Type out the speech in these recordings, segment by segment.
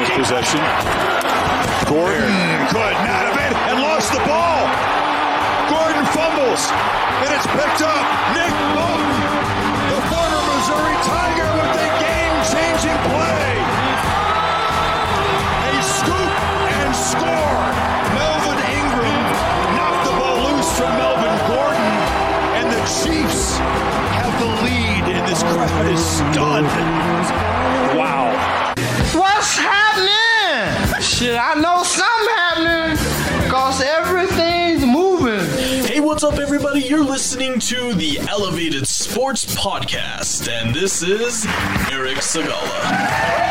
with possession. Gordon could not have it and lost the ball. Gordon fumbles, and it's picked up. Nick Book, the former Missouri Tiger, with a game-changing play. A scoop and score. Melvin Ingram knocked the ball loose from Melvin Gordon, and the Chiefs have the lead, and this crowd is stunned. Wow. What's happening? Shit, I know something happening. Cause everything's moving. Hey, what's up, everybody? You're listening to the Elevated Sports Podcast, and this is Eric Sigala.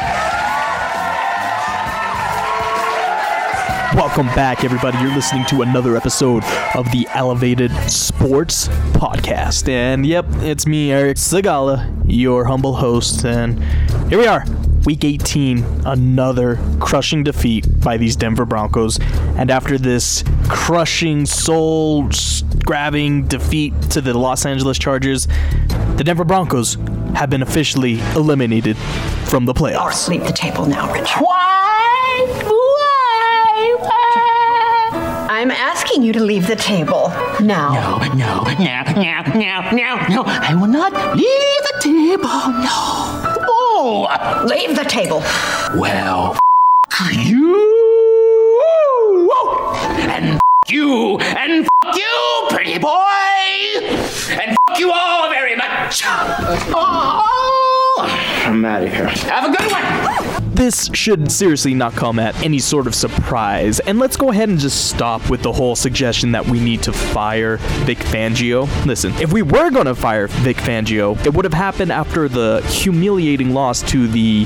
Welcome back, everybody. You're listening to another episode of the Elevated Sports Podcast. And yep, it's me, Eric Sigala, your humble host. And here we are, week 18, another crushing defeat by these Denver Broncos. And after this crushing, soul grabbing defeat to the Los Angeles Chargers, the Denver Broncos have been officially eliminated from the playoffs. Leave the table now, Richard. Why? Why? Why? I'm asking you to leave the table now. No, no, no, no, no, no, no. I will not leave the table. No. Leave the table. well, f- you. And f- you. And f- you, pretty boy. And f- you all very much. Oh. I'm out of here. Have a good one. This should seriously not come at any sort of surprise. And let's go ahead and just stop with the whole suggestion that we need to fire Vic Fangio. Listen, if we were going to fire Vic Fangio, it would have happened after the humiliating loss to the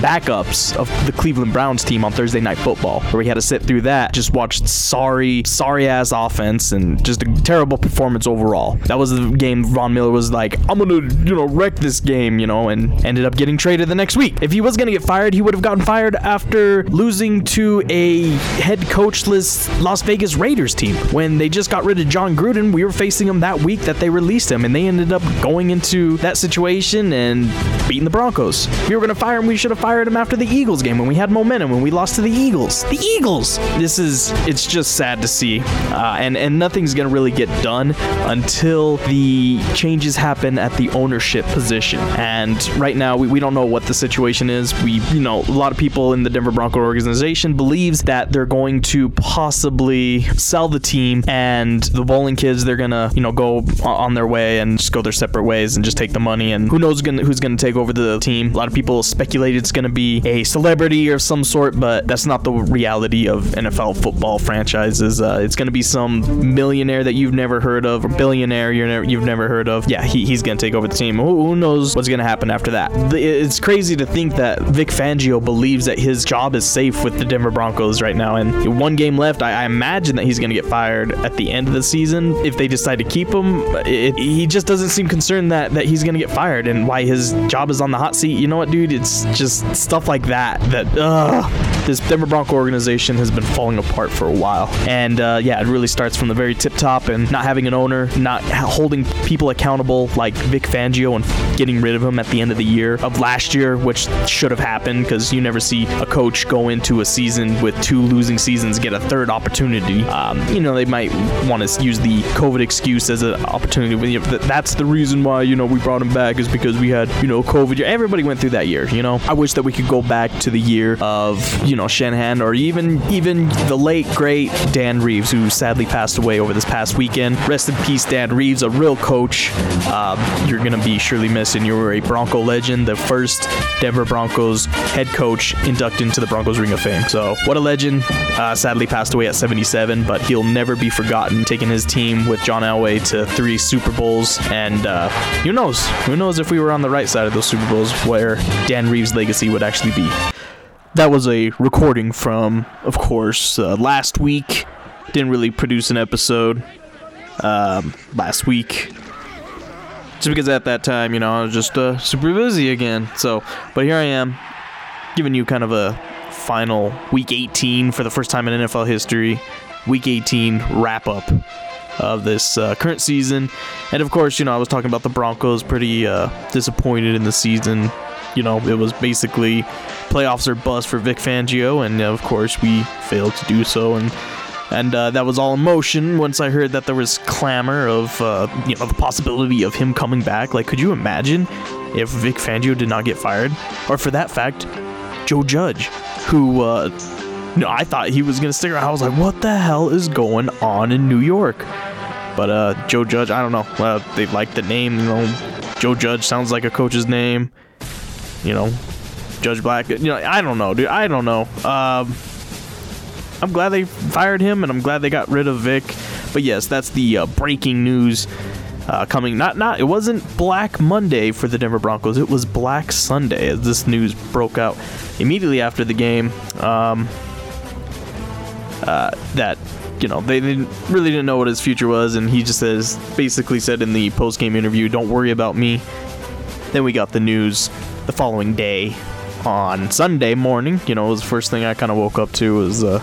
backups of the Cleveland Browns team on Thursday Night Football, where we had to sit through that, just watch sorry, sorry ass offense and just a terrible performance overall. That was the game Von Miller was like, I'm gonna, you know, wreck this game, you know, and ended up getting traded the next week. If he was gonna get fired, he would have gotten fired after losing to a head coachless Las Vegas Raiders team. When they just got rid of Jon Gruden, we were facing them that week that they released him, and they ended up going into that situation and beating the Broncos. We were gonna fire him, we should have fired him after the Eagles game when we had momentum when we lost to the Eagles. The Eagles. This is it's just sad to see, uh, and and nothing's gonna really get done until the changes happen at the ownership position. And right now we, we don't know what the situation is. We you know a lot of people in the Denver Bronco organization believes that they're going to possibly sell the team and the Bowlen kids they're gonna you know go on their way and just go their separate ways and just take the money and who knows gonna, who's gonna take over the team. A lot of people speculate it's gonna be a celebrity of some sort, but that's not the reality of NFL football franchises. Uh, it's gonna be some millionaire that you've never heard of or billionaire never, you've never heard of. Yeah, he, he's gonna take over the team. Who, who knows what's gonna happen after that? It's crazy to think that Vic Fangio believes that his job is safe with the Denver Broncos right now, and one game left. I, I imagine that he's gonna get fired at the end of the season if they decide to keep him. It, he just doesn't seem concerned that that he's gonna get fired and why his job is on the hot seat. You know what, dude? It's just stuff like that that ugh, this Denver Bronco organization has been falling apart for a while. And uh, yeah, it really starts from the very tip top and not having an owner, not holding people accountable like Vic Fangio and getting rid of him at the end of the year of last year, which should have happened because you never see a coach go into a season with two losing seasons get a third opportunity. Um, you know, they might want to use the COVID excuse as an opportunity. That's the reason why, you know, we brought him back is because we had, you know, COVID. Everybody went through that year, you know. I wish that we could go back to the year of, you know, Shanahan or even even the late great Dan Reeves, who sadly passed away over this past weekend. Rest in peace, Dan Reeves, a real coach. Um, you're gonna be surely missed, and you were a Bronco legend, the first Denver Broncos head coach inducted into the Broncos Ring of Fame. So what a legend. Uh, sadly passed away at 77, but he'll never be forgotten. Taking his team with John Elway to three Super Bowls, and uh, who knows? Who knows if we were on the right side of those Super Bowls, where Dan Reeves' legacy would actually be. That was a recording from, of course, uh, last week. Didn't really produce an episode um, last week. Just because at that time, you know, I was just uh, super busy again. So, but here I am, giving you kind of a final week 18 for the first time in NFL history, week 18 wrap up of this uh, current season. And of course, you know, I was talking about the Broncos, pretty uh, disappointed in the season. You know, it was basically playoffs or bust for Vic Fangio, and of course we failed to do so, and and uh, that was all emotion once I heard that there was clamor of uh, you know the possibility of him coming back. Like, could you imagine if Vic Fangio did not get fired, or for that fact, Joe Judge, who uh, you know, I thought he was gonna stick around. I was like, what the hell is going on in New York? But uh, Joe Judge, I don't know. Uh, they like the name, you know. Joe Judge sounds like a coach's name. You know, Judge Black. You know, I don't know, dude. I don't know. Um, I'm glad they fired him, and I'm glad they got rid of Vic. But yes, that's the uh, breaking news uh, coming. Not not. It wasn't Black Monday for the Denver Broncos. It was Black Sunday as this news broke out immediately after the game. Um, uh, that you know they didn't really didn't know what his future was, and he just says basically said in the post game interview, "Don't worry about me." Then we got the news the following day on Sunday morning. You know, it was the first thing I kind of woke up to was uh,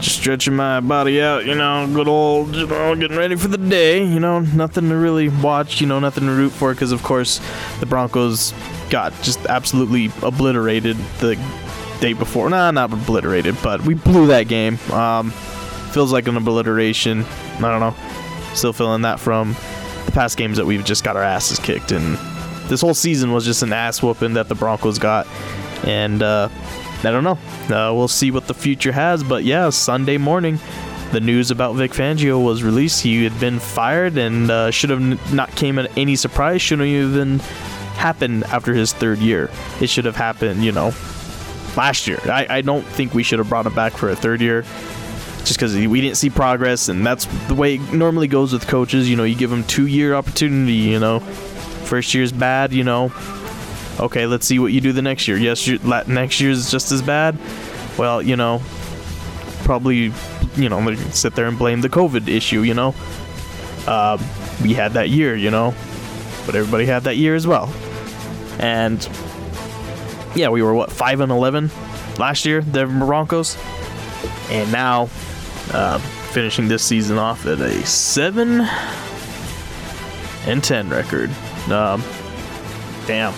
just stretching my body out. You know, good old, you know, getting ready for the day. You know, nothing to really watch. You know, nothing to root for because of course the Broncos got just absolutely obliterated the day before. Nah, not obliterated, but we blew that game. Um, feels like an obliteration. I don't know. Still feeling that from the past games that we've just got our asses kicked, and this whole season was just an ass whooping that the Broncos got. And uh, I don't know. Uh, we'll see what the future has. But yeah, Sunday morning, the news about Vic Fangio was released. He had been fired and uh, should have not came at any surprise. Shouldn't have even happened after his third year. It should have happened, you know, last year. I, I don't think we should have brought him back for a third year just because we didn't see progress, and that's the way it normally goes with coaches. You know, you give them two year opportunity. You know, first year's bad. You know, okay, let's see what you do the next year. Yes, next year's just as bad. Well, you know, probably, you know, sit there and blame the COVID issue. You know, uh, we had that year. You know, but everybody had that year as well, and yeah, we were what five and eleven last year, the Broncos, and now uh, finishing this season off at a seven and ten record. Um, damn,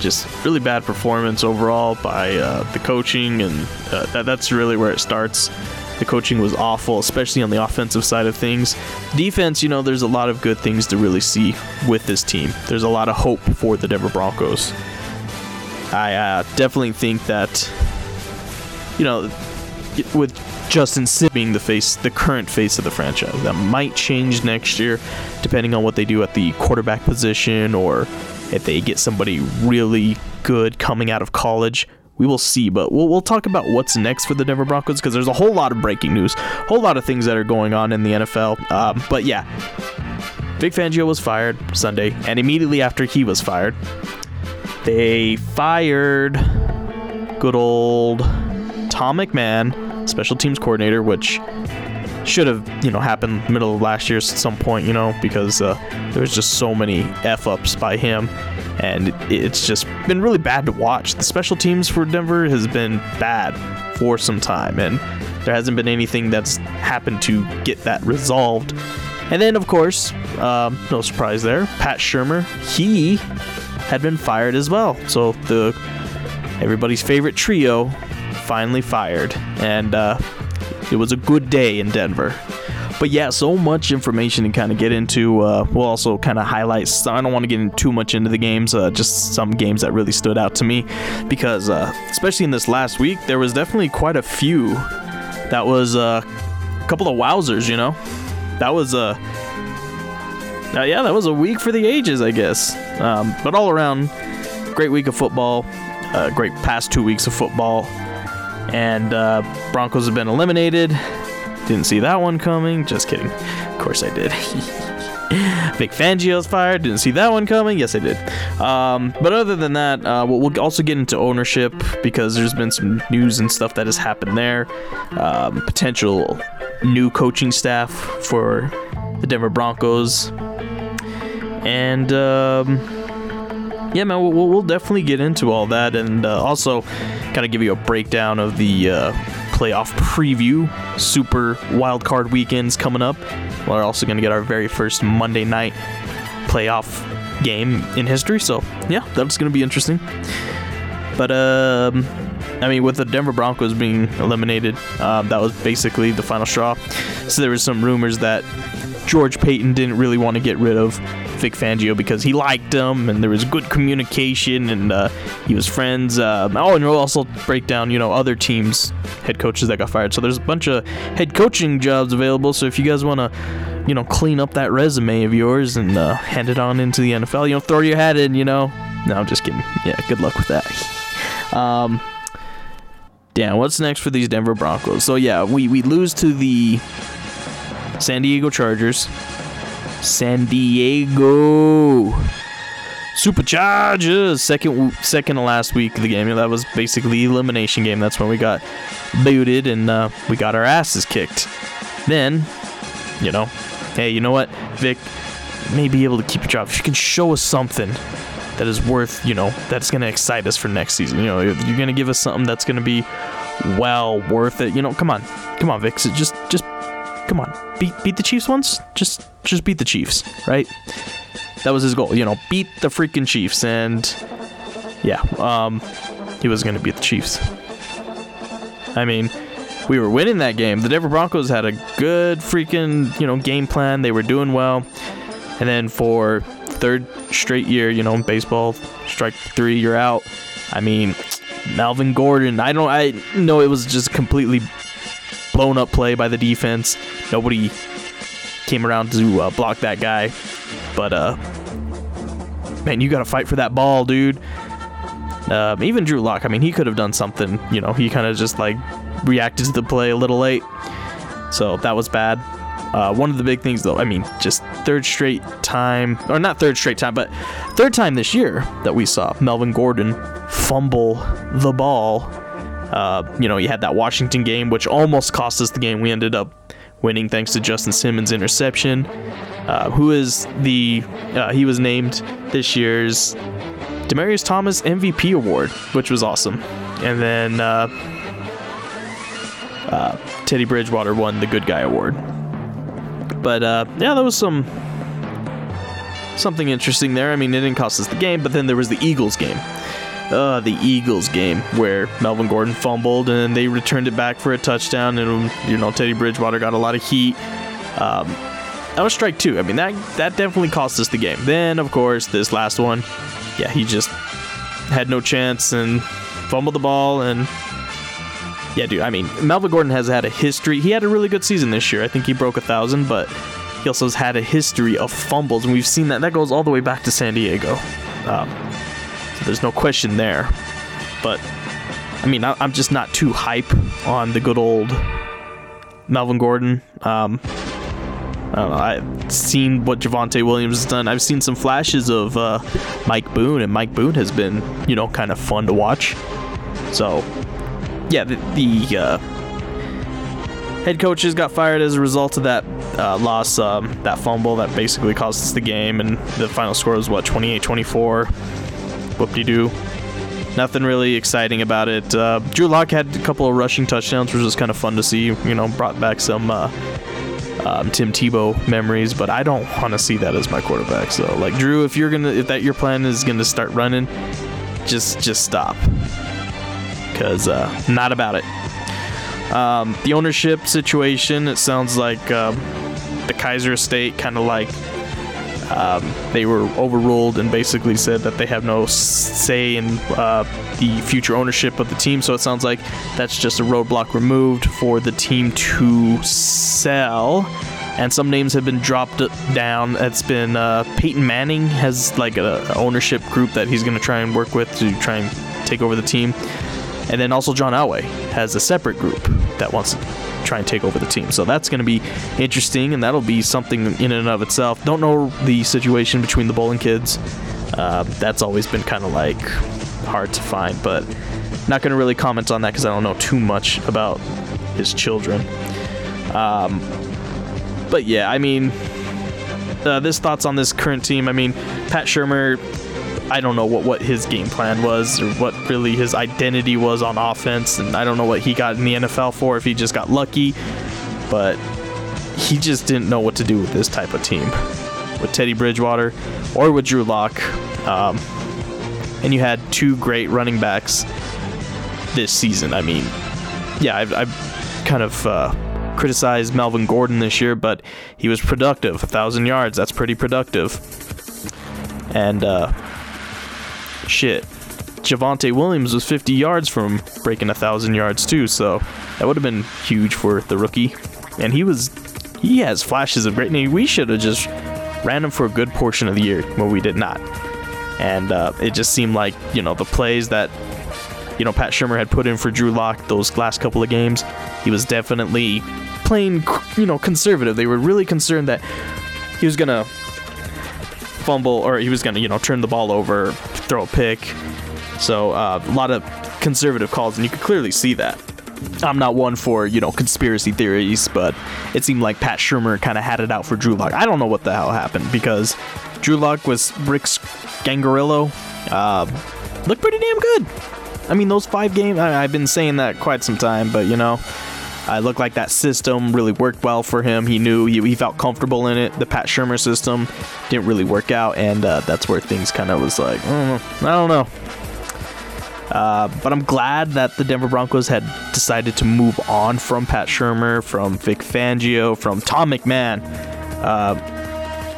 just really bad performance overall by uh, the coaching, and uh, that, that's really where it starts. The coaching was awful, especially on the offensive side of things. Defense, you know, there's a lot of good things to really see with this team. There's a lot of hope for the Denver Broncos. I uh, definitely think that, you know, with Justin Simmons being the face, the current face of the franchise, that might change next year, depending on what they do at the quarterback position or if they get somebody really good coming out of college. We will see, but we'll, we'll talk about what's next for the Denver Broncos because there's a whole lot of breaking news, a whole lot of things that are going on in the NFL. Um, but yeah, Vic Fangio was fired Sunday, and immediately after he was fired, they fired good old Tom McMahon, special teams coordinator, which should have you know happened middle of last year at some point, you know, because uh, there was just so many f ups by him, and it's just been really bad to watch. The special teams for Denver has been bad for some time, and there hasn't been anything that's happened to get that resolved. And then, of course, um, no surprise there, Pat Shurmur, he had been fired as well. So the everybody's favorite trio finally fired, and uh, it was a good day in Denver. But yeah, so much information to kind of get into. Uh, we'll also kind of highlight. I don't want to get in too much into the games. Uh, just some games that really stood out to me, because uh, especially in this last week, there was definitely quite a few. That was uh, a couple of wowzers. You know, that was a. Uh, yeah, that was a week for the ages, I guess. Um, but all around, great week of football. Uh, great past two weeks of football. And uh, Broncos have been eliminated. Didn't see that one coming. Just kidding. Of course I did. Vic Fangio's fired. Didn't see that one coming. Yes, I did. Um, but other than that, uh, we'll, we'll, also get into ownership because there's been some news and stuff that has happened there. Um, potential new coaching staff for the Denver Broncos. And um, yeah, man, we'll, we'll, definitely get into all that, and uh, also kind of give you a breakdown of the uh, playoff preview. Super wild card weekends coming up. We're also going to get our very first Monday night playoff game in history. So yeah, that's going to be interesting. But um, I mean, with the Denver Broncos being eliminated, um, that was basically the final straw. So there was some rumors that George Paton didn't really want to get rid of Vic Fangio because he liked him and there was good communication and uh, he was friends. Uh, oh, and we'll also break down, you know, other teams' head coaches that got fired. So there's a bunch of head coaching jobs available. So if you guys want to, you know, clean up that resume of yours and uh, hand it on into the NFL, you know, throw your hat in, you know. No, I'm just kidding. Yeah, good luck with that. Um, damn, what's next for these Denver Broncos? So yeah, we we lose to the San Diego Chargers. San Diego Superchargers. Second second to last week of the game. That was basically elimination game. That's when we got booted and uh, we got our asses kicked. Then, you know, hey, you know what, Vic, you may be able to keep your job if you can show us something that is worth, you know, that's going to excite us for next season. You know, you're going to give us something that's going to be well worth it. You know, come on, come on, Vic. So just, just, come on, beat beat the Chiefs once. Just, just beat the Chiefs, right? That was his goal. You know, beat the freaking Chiefs, and yeah, um, he was going to beat the Chiefs. I mean, we were winning that game. The Denver Broncos had a good freaking, you know, game plan. They were doing well. And then for third straight year, you know, baseball, strike three, you're out. I mean, Melvin Gordon, I don't, I know it was just completely blown up play by the defense. Nobody came around to uh, block that guy. But, uh, man, you got to fight for that ball, dude. Um, even Drew Lock, I mean, he could have done something. You know, he kind of just like reacted to the play a little late. So that was bad. Uh, one of the big things, though, I mean, just third straight time, or not third straight time, but third time this year that we saw Melvin Gordon fumble the ball. Uh, you know, he had that Washington game, which almost cost us the game. We ended up winning thanks to Justin Simmons' interception. Uh, who is the, uh, he was named this year's Demaryius Thomas MVP award, which was awesome. And then uh, uh, Teddy Bridgewater won the Good Guy award. But uh, yeah, that was some something interesting there. I mean, it didn't cost us the game, but then there was the Eagles game. Uh, the Eagles game where Melvin Gordon fumbled and they returned it back for a touchdown, and you know Teddy Bridgewater got a lot of heat. Um, that was strike two. I mean, that that definitely cost us the game. Then, of course, this last one, yeah, he just had no chance and fumbled the ball and yeah, dude. I mean, Melvin Gordon has had a history. He had a really good season this year. I think he broke a thousand, but he also has had a history of fumbles, and we've seen that. That goes all the way back to San Diego. Um, there's no question there. But I mean, I, am just not too hype on the good old Melvin Gordon. Um, I don't know. I've seen what Javonte Williams has done. I've seen some flashes of uh, Mike Boone, and Mike Boone has been, you know, kind of fun to watch. So, yeah, the, the uh, head coaches got fired as a result of that uh, loss, um, that fumble that basically cost us the game, and the final score was what 28-24. Whoop-de-doo. Nothing really exciting about it. Uh, Drew Lock had a couple of rushing touchdowns, which was kind of fun to see. You know, brought back some uh, um, Tim Tebow memories, but I don't want to see that as my quarterback. So, like Drew, if you're gonna, if that your plan is gonna start running, just just stop, because uh, not about it. Um, the ownership situation, it sounds like um, the Kaiser estate kind of like um, they were overruled and basically said that they have no say in uh, the future ownership of the team. So it sounds like that's just a roadblock removed for the team to sell. And some names have been dropped down. It's been uh, Peyton Manning has like a, a ownership group that he's going to try and work with to try and take over the team. And then also John Elway has a separate group that wants to try and take over the team. So that's going to be interesting, and that'll be something in and of itself. Don't know the situation between the Bowlen kids. Uh, that's always been kind of like hard to find, but not going to really comment on that because I don't know too much about his children. Um, but yeah, I mean, uh, this thoughts on this current team. I mean, Pat Shurmur I don't know what, what his game plan was or what really his identity was on offense. And I don't know what he got in the NFL for, if he just got lucky. But he just didn't know what to do with this type of team. with Teddy Bridgewater or with Drew Lock. Um, and you had two great running backs this season. I mean, yeah, I've, I've kind of uh, criticized Melvin Gordon this year, but he was productive. A thousand yards, that's pretty productive. And uh, shit, Javonte Williams was 50 yards from breaking a thousand yards too, so that would have been huge for the rookie. And he was, he has flashes of greatness. We should have just ran him for a good portion of the year, but we did not. And uh, it just seemed like you know the plays that you know Pat Shurmur had put in for Drew Lock those last couple of games, he was definitely playing you know conservative. They were really concerned that he was gonna fumble or he was gonna you know turn the ball over, throw a pick. So uh, a lot of conservative calls, and you could clearly see that. I'm not one for you know conspiracy theories, but it seemed like Pat Shurmur kind of had it out for Drew Lock. I don't know what the hell happened because Drew Lock was Rich Scangarello. Uh, looked pretty damn good. I mean, those five games, I, I've been saying that quite some time, but you know, I looked like that system really worked well for him. He knew he, he felt comfortable in it. The Pat Shurmur system didn't really work out, and uh, that's where things kind of was like, mm, I don't know. Uh, but I'm glad that the Denver Broncos had decided to move on from Pat Shurmur, from Vic Fangio, from Tom McMahon. Uh,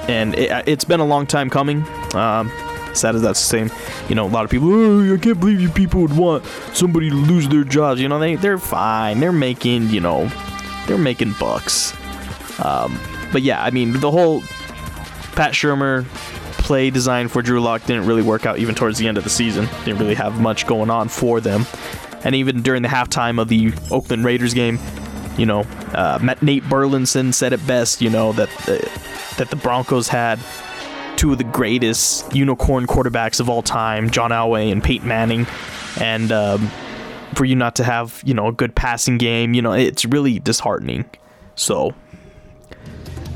and it, has been a long time coming. Um, sad as that's the same. You know, a lot of people, I can't believe you people would want somebody to lose their jobs. You know, they, they're fine. They're making, you know, they're making bucks. Um, but yeah, I mean, the whole Pat Shurmur play design for Drew Lock didn't really work out even towards the end of the season. Didn't really have much going on for them. And even during the halftime of the Oakland Raiders game, you know, uh, Nate Burleson said it best, you know, that uh, that the Broncos had two of the greatest unicorn quarterbacks of all time, John Elway and Peyton Manning, and um, for you not to have you know a good passing game, you know it's really disheartening. So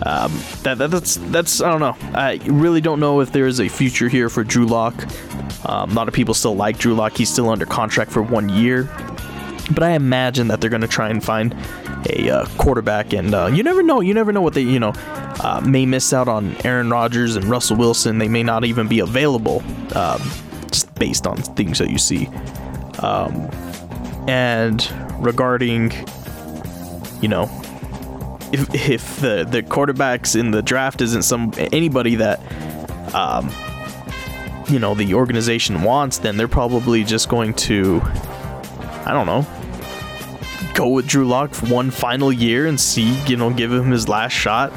um, that, that, that's that's I don't know. I really don't know if there is a future here for Drew Lock. Um, a lot of people still like Drew Lock. He's still under contract for one year, but I imagine that they're going to try and find a uh, quarterback. And uh, you never know. You never know what they you know uh, may miss out on Aaron Rodgers and Russell Wilson. They may not even be available, um, just based on things that you see. Um, and regarding, you know, if if the the quarterbacks in the draft isn't some anybody that, um, you know, the organization wants, then they're probably just going to, I don't know, go with Drew Lock for one final year and see, you know, give him his last shot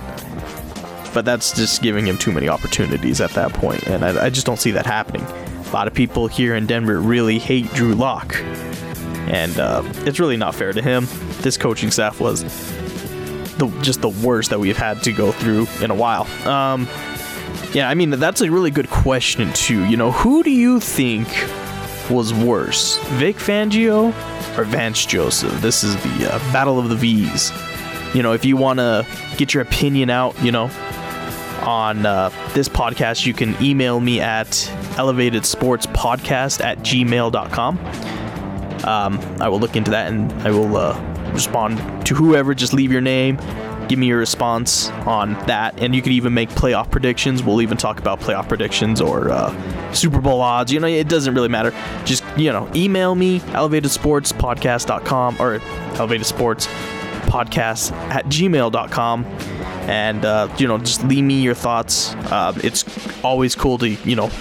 but that's just giving him too many opportunities at that point, and I, I just don't see that happening. A lot of people here in Denver really hate Drew Lock, and uh, it's really not fair to him. This coaching staff was the just the worst that we've had to go through in a while. Um, yeah, I mean that's a really good question too. You know, who do you think was worse, Vic Fangio or Vance Joseph? This is the uh, battle of the V's. You know, if you want to get your opinion out, you know, on uh, this podcast, you can email me at elevatedsportspodcast at gmail.com. Um, I will look into that and I will uh, respond to whoever. Just leave your name, give me your response on that, and you can even make playoff predictions. We'll even talk about playoff predictions or uh, Super Bowl odds. You know, it doesn't really matter. Just you know, email me elevatedsportspodcast.com or elevated sports podcast at gmail.com and uh, you know just leave me your thoughts uh, it's always cool to you know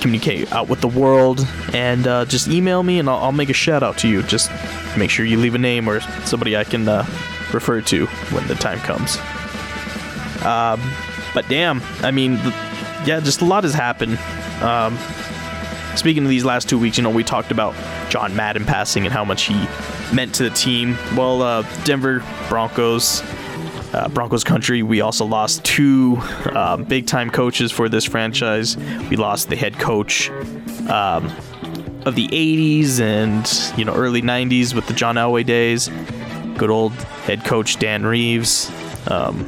communicate out with the world and uh, just email me and I'll, I'll, make a shout out to you just make sure you leave a name or somebody i can uh, refer to when the time comes um, but damn i mean yeah just a lot has happened um, speaking of these last two weeks you know we talked about john madden passing and how much he meant to the team. Well, uh, Denver Broncos, uh, Broncos country, we also lost two uh, big time coaches for this franchise. We lost the head coach um, of the 80s and you know early 90s with the John Elway days. Good old head coach Dan Reeves. Um,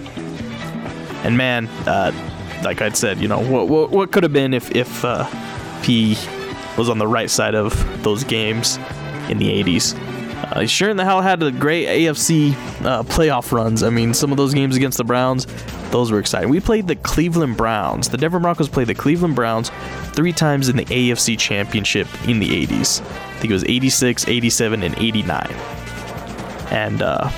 and man, uh, like I said, you know what what, what could have been if if, uh, if he was on the right side of those games in the 80s. Uh, he sure in the hell had a great AFC uh, playoff runs. I mean, some of those games against the Browns, those were exciting. We played the Cleveland Browns. The Denver Broncos played the Cleveland Browns three times in the AFC Championship in the 80s. I think it was 86, 87, and 89. And uh,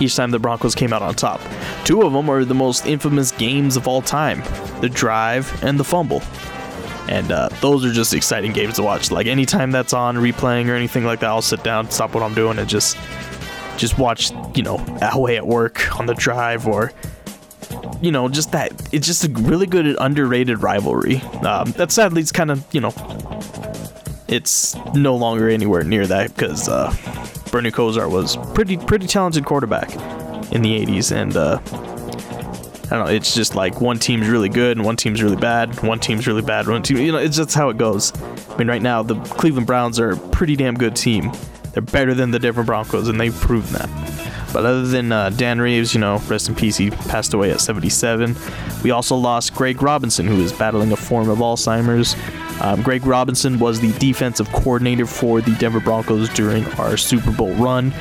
each time the Broncos came out on top. Two of them are the most infamous games of all time the drive and the fumble. And uh, those are just exciting games to watch. Like anytime that's on replaying or anything like that, I'll sit down, stop what I'm doing, and just just watch, you know, Elway at work on the drive or you know, just that it's just a really good underrated rivalry. Um, that sadly it's kind of, you know, it's no longer anywhere near that because uh, Bernie Kosar was pretty pretty talented quarterback in the 80s and uh, I don't know, it's just like one team's really good and one team's really bad, one team's really bad, one team, you know, it's just how it goes. I mean, right now the Cleveland Browns are a pretty damn good team. They're better than the Denver Broncos and they've proven that. But other than uh, Dan Reeves, you know, rest in peace, he passed away at 77. We also lost Greg Robinson, who is battling a form of Alzheimer's. Um, Greg Robinson was the defensive coordinator for the Denver Broncos during our Super Bowl run.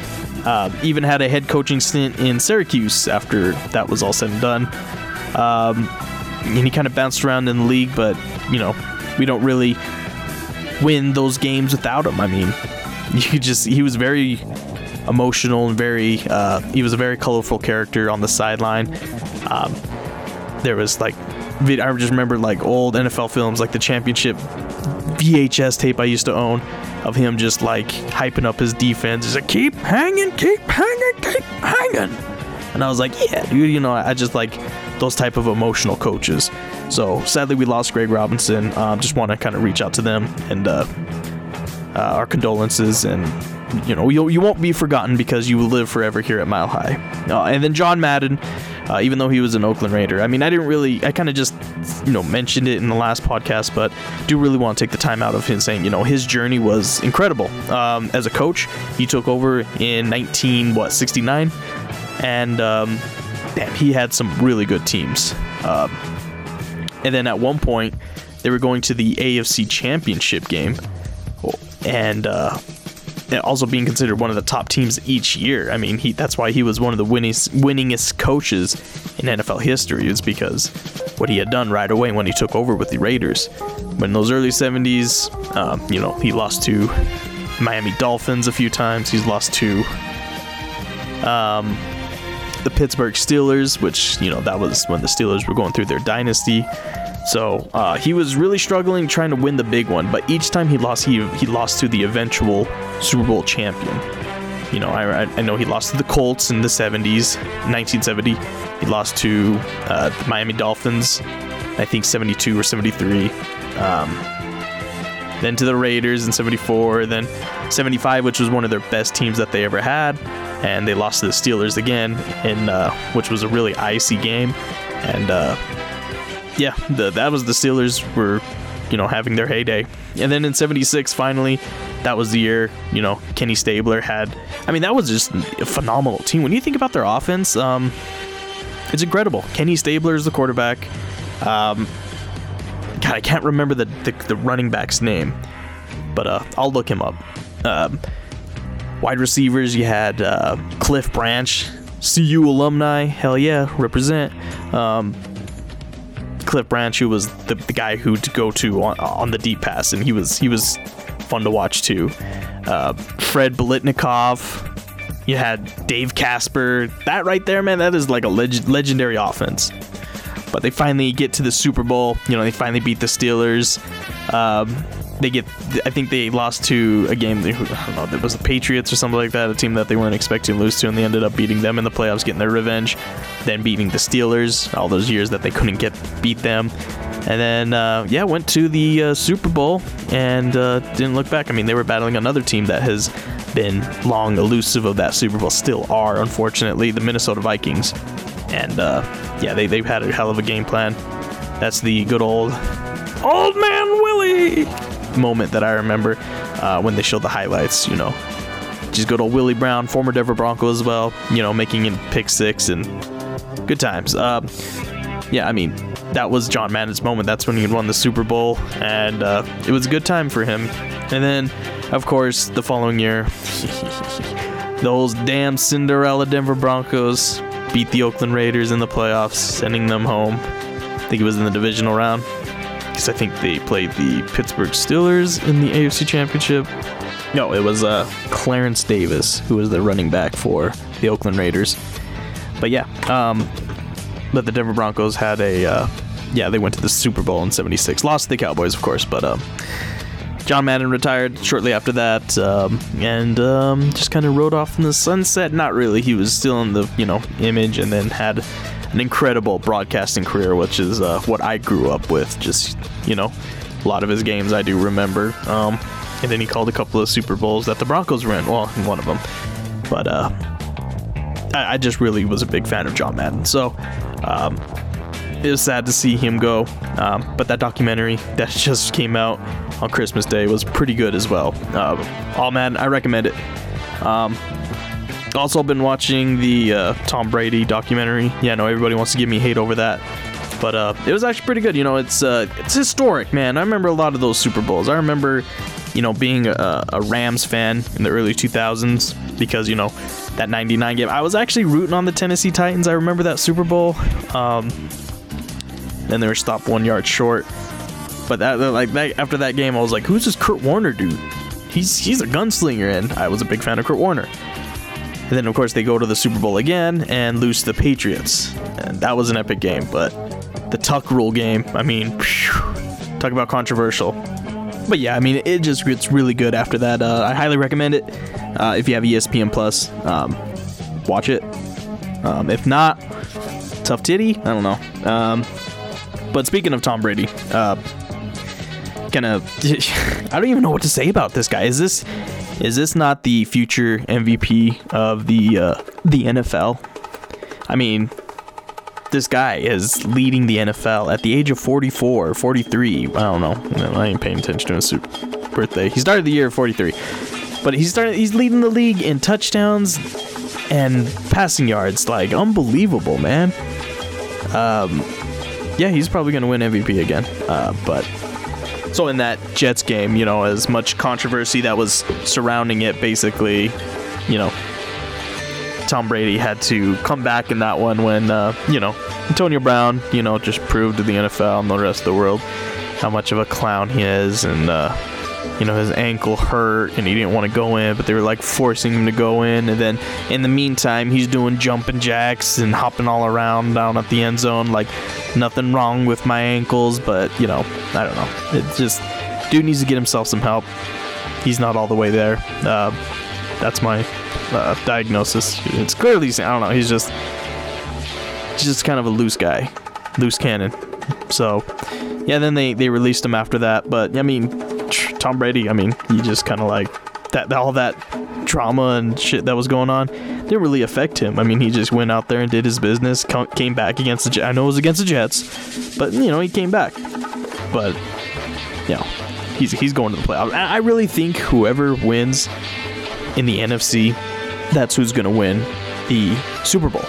Uh, even had a head coaching stint in Syracuse after that was all said and done. Um, and he kind of bounced around in the league, but, you know, we don't really win those games without him. I mean, you just, he was very emotional and very, uh, he was a very colorful character on the sideline. Um, there was like, I just remember like old NFL films, like the championship VHS tape I used to own of him just like hyping up his defense. He's like, keep hanging, keep hanging, keep hanging. And I was like, yeah, dude, you know, I just like those type of emotional coaches. So sadly, we lost Greg Robinson. Um, just want to kind of reach out to them and uh, uh, our condolences and you know you, you won't be forgotten because you will live forever here at Mile High. Uh, and then John Madden, uh, even though he was an Oakland Raider, I mean I didn't really I kind of just you know mentioned it in the last podcast, but do really want to take the time out of him saying you know his journey was incredible um, as a coach. He took over in 19 what 69, and um, damn he had some really good teams. Um, and then at one point they were going to the AFC Championship game and uh, also being considered one of the top teams each year. I mean, he that's why he was one of the winningest, winningest coaches in NFL history, is because what he had done right away when he took over with the Raiders. But in those early 70s, um, you know, he lost to Miami Dolphins a few times. He's lost to um, the Pittsburgh Steelers, which, you know, that was when the Steelers were going through their dynasty. So uh, he was really struggling trying to win the big one, but each time he lost, he he lost to the eventual Super Bowl champion. You know, I, I know he lost to the Colts in the 70s, 1970. He lost to uh, the Miami Dolphins, I think 72 or 73. Um, then to the Raiders in 74, then 75, which was one of their best teams that they ever had, and they lost to the Steelers again, in uh, which was a really icy game, and uh, yeah, the, that was the Steelers were, you know, having their heyday. And then in 76, finally, that was the year, you know, Kenny Stabler had. I mean, that was just a phenomenal team. When you think about their offense, um, it's incredible. Kenny Stabler is the quarterback. Um, God, I can't remember the, the, the running back's name, but uh, I'll look him up. Um, wide receivers, you had uh, Cliff Branch, CU alumni, hell yeah, represent. Um, Cliff Branch, who was the, the guy who to go to on, on the deep pass, and he was he was fun to watch too. Uh, Fred Biletnikoff. You had Dave Casper. That right there, man, that is like a leg- legendary offense. But they finally get to the Super Bowl. You know, they finally beat the Steelers. Um, they get, I think they lost to a game. I don't know, it was the Patriots or something like that, a team that they weren't expecting to lose to, and they ended up beating them in the playoffs, getting their revenge. Then beating the Steelers all those years that they couldn't get beat them, and then uh, yeah, went to the uh, Super Bowl and uh, didn't look back. I mean, they were battling another team that has been long elusive of that Super Bowl, still are, unfortunately, the Minnesota Vikings. And uh, yeah, they they've had a hell of a game plan. That's the good old old man Willie moment that I remember uh, when they showed the highlights. You know, just good old Willie Brown, former Denver Bronco as well. You know, making in pick six and good times. Uh, yeah, I mean, that was John Madden's moment. That's when he won the Super Bowl, and uh, it was a good time for him. And then, of course, the following year, those damn Cinderella Denver Broncos beat the Oakland Raiders in the playoffs, sending them home. I think it was in the divisional round because I think they played the Pittsburgh Steelers in the AFC Championship. No, it was uh, Clarence Davis who was the running back for the Oakland Raiders. But yeah, um, but the Denver Broncos had a uh, yeah they went to the Super Bowl in '76, lost to the Cowboys of course, but um, John Madden retired shortly after that, um, and um, just kind of rode off in the sunset. Not really. He was still in the you know image, and then had an incredible broadcasting career, which is uh, what I grew up with. Just you know, a lot of his games I do remember. Um, and then he called a couple of Super Bowls that the Broncos were in. Well, one of them, but uh, I, I just really was a big fan of John Madden. So. Um, it was sad to see him go, um, but that documentary that just came out on Christmas Day was pretty good as well. Uh, oh man, I recommend it. Um, also been watching the uh, Tom Brady documentary. Yeah, I know everybody wants to give me hate over that, but uh, it was actually pretty good. You know, it's uh, it's historic, man. I remember a lot of those Super Bowls. I remember, you know, being a, a Rams fan in the early 2000s because you know that 99 game. I was actually rooting on the Tennessee Titans. I remember that Super Bowl. Um, then they were stopped one yard short. But that like that after that game, I was like, "Who's this Kurt Warner dude? He's he's a gunslinger," and I was a big fan of Kurt Warner. And then of course they go to the Super Bowl again and lose to the Patriots, and that was an epic game. But the Tuck Rule game, I mean, phew, talk about controversial. But yeah, I mean, it just gets really good after that. Uh, I highly recommend it uh, if you have ESPN Plus. Um, watch it. Um, if not, tough titty. I don't know. Um, but speaking of Tom Brady, uh, kind of, I don't even know what to say about this guy. Is this is this not the future MVP of the uh, the NFL? I mean, this guy is leading the NFL at the age of 44, 43. I don't know. I ain't paying attention to his birthday. He started the year at 43, but he's started. He's leading the league in touchdowns and passing yards. Like unbelievable, man. Um, yeah, he's probably going to win MVP again. Uh, but so in that Jets game, you know, as much controversy that was surrounding it, basically, you know, Tom Brady had to come back in that one when, uh, you know, Antonio Brown, you know, just proved to the NFL and the rest of the world how much of a clown he is, and uh, you know, his ankle hurt and he didn't want to go in, but they were like forcing him to go in. And then in the meantime, he's doing jumping jacks and hopping all around down at the end zone. Like, nothing wrong with my ankles, but, you know, I don't know. It just, dude needs to get himself some help. He's not all the way there. Uh, that's my uh, diagnosis. It's clearly, I don't know, he's just, just kind of a loose guy, loose cannon. So, yeah, then they, they released him after that. But, I mean, Tom Brady, I mean, he just kind of like that, all that drama and shit that was going on didn't really affect him. I mean, he just went out there and did his business, came back against the Jets. I know it was against the Jets, but you know, he came back. But you know, he's he's going to the playoffs. I really think whoever wins in the NFC, that's who's going to win the Super Bowl.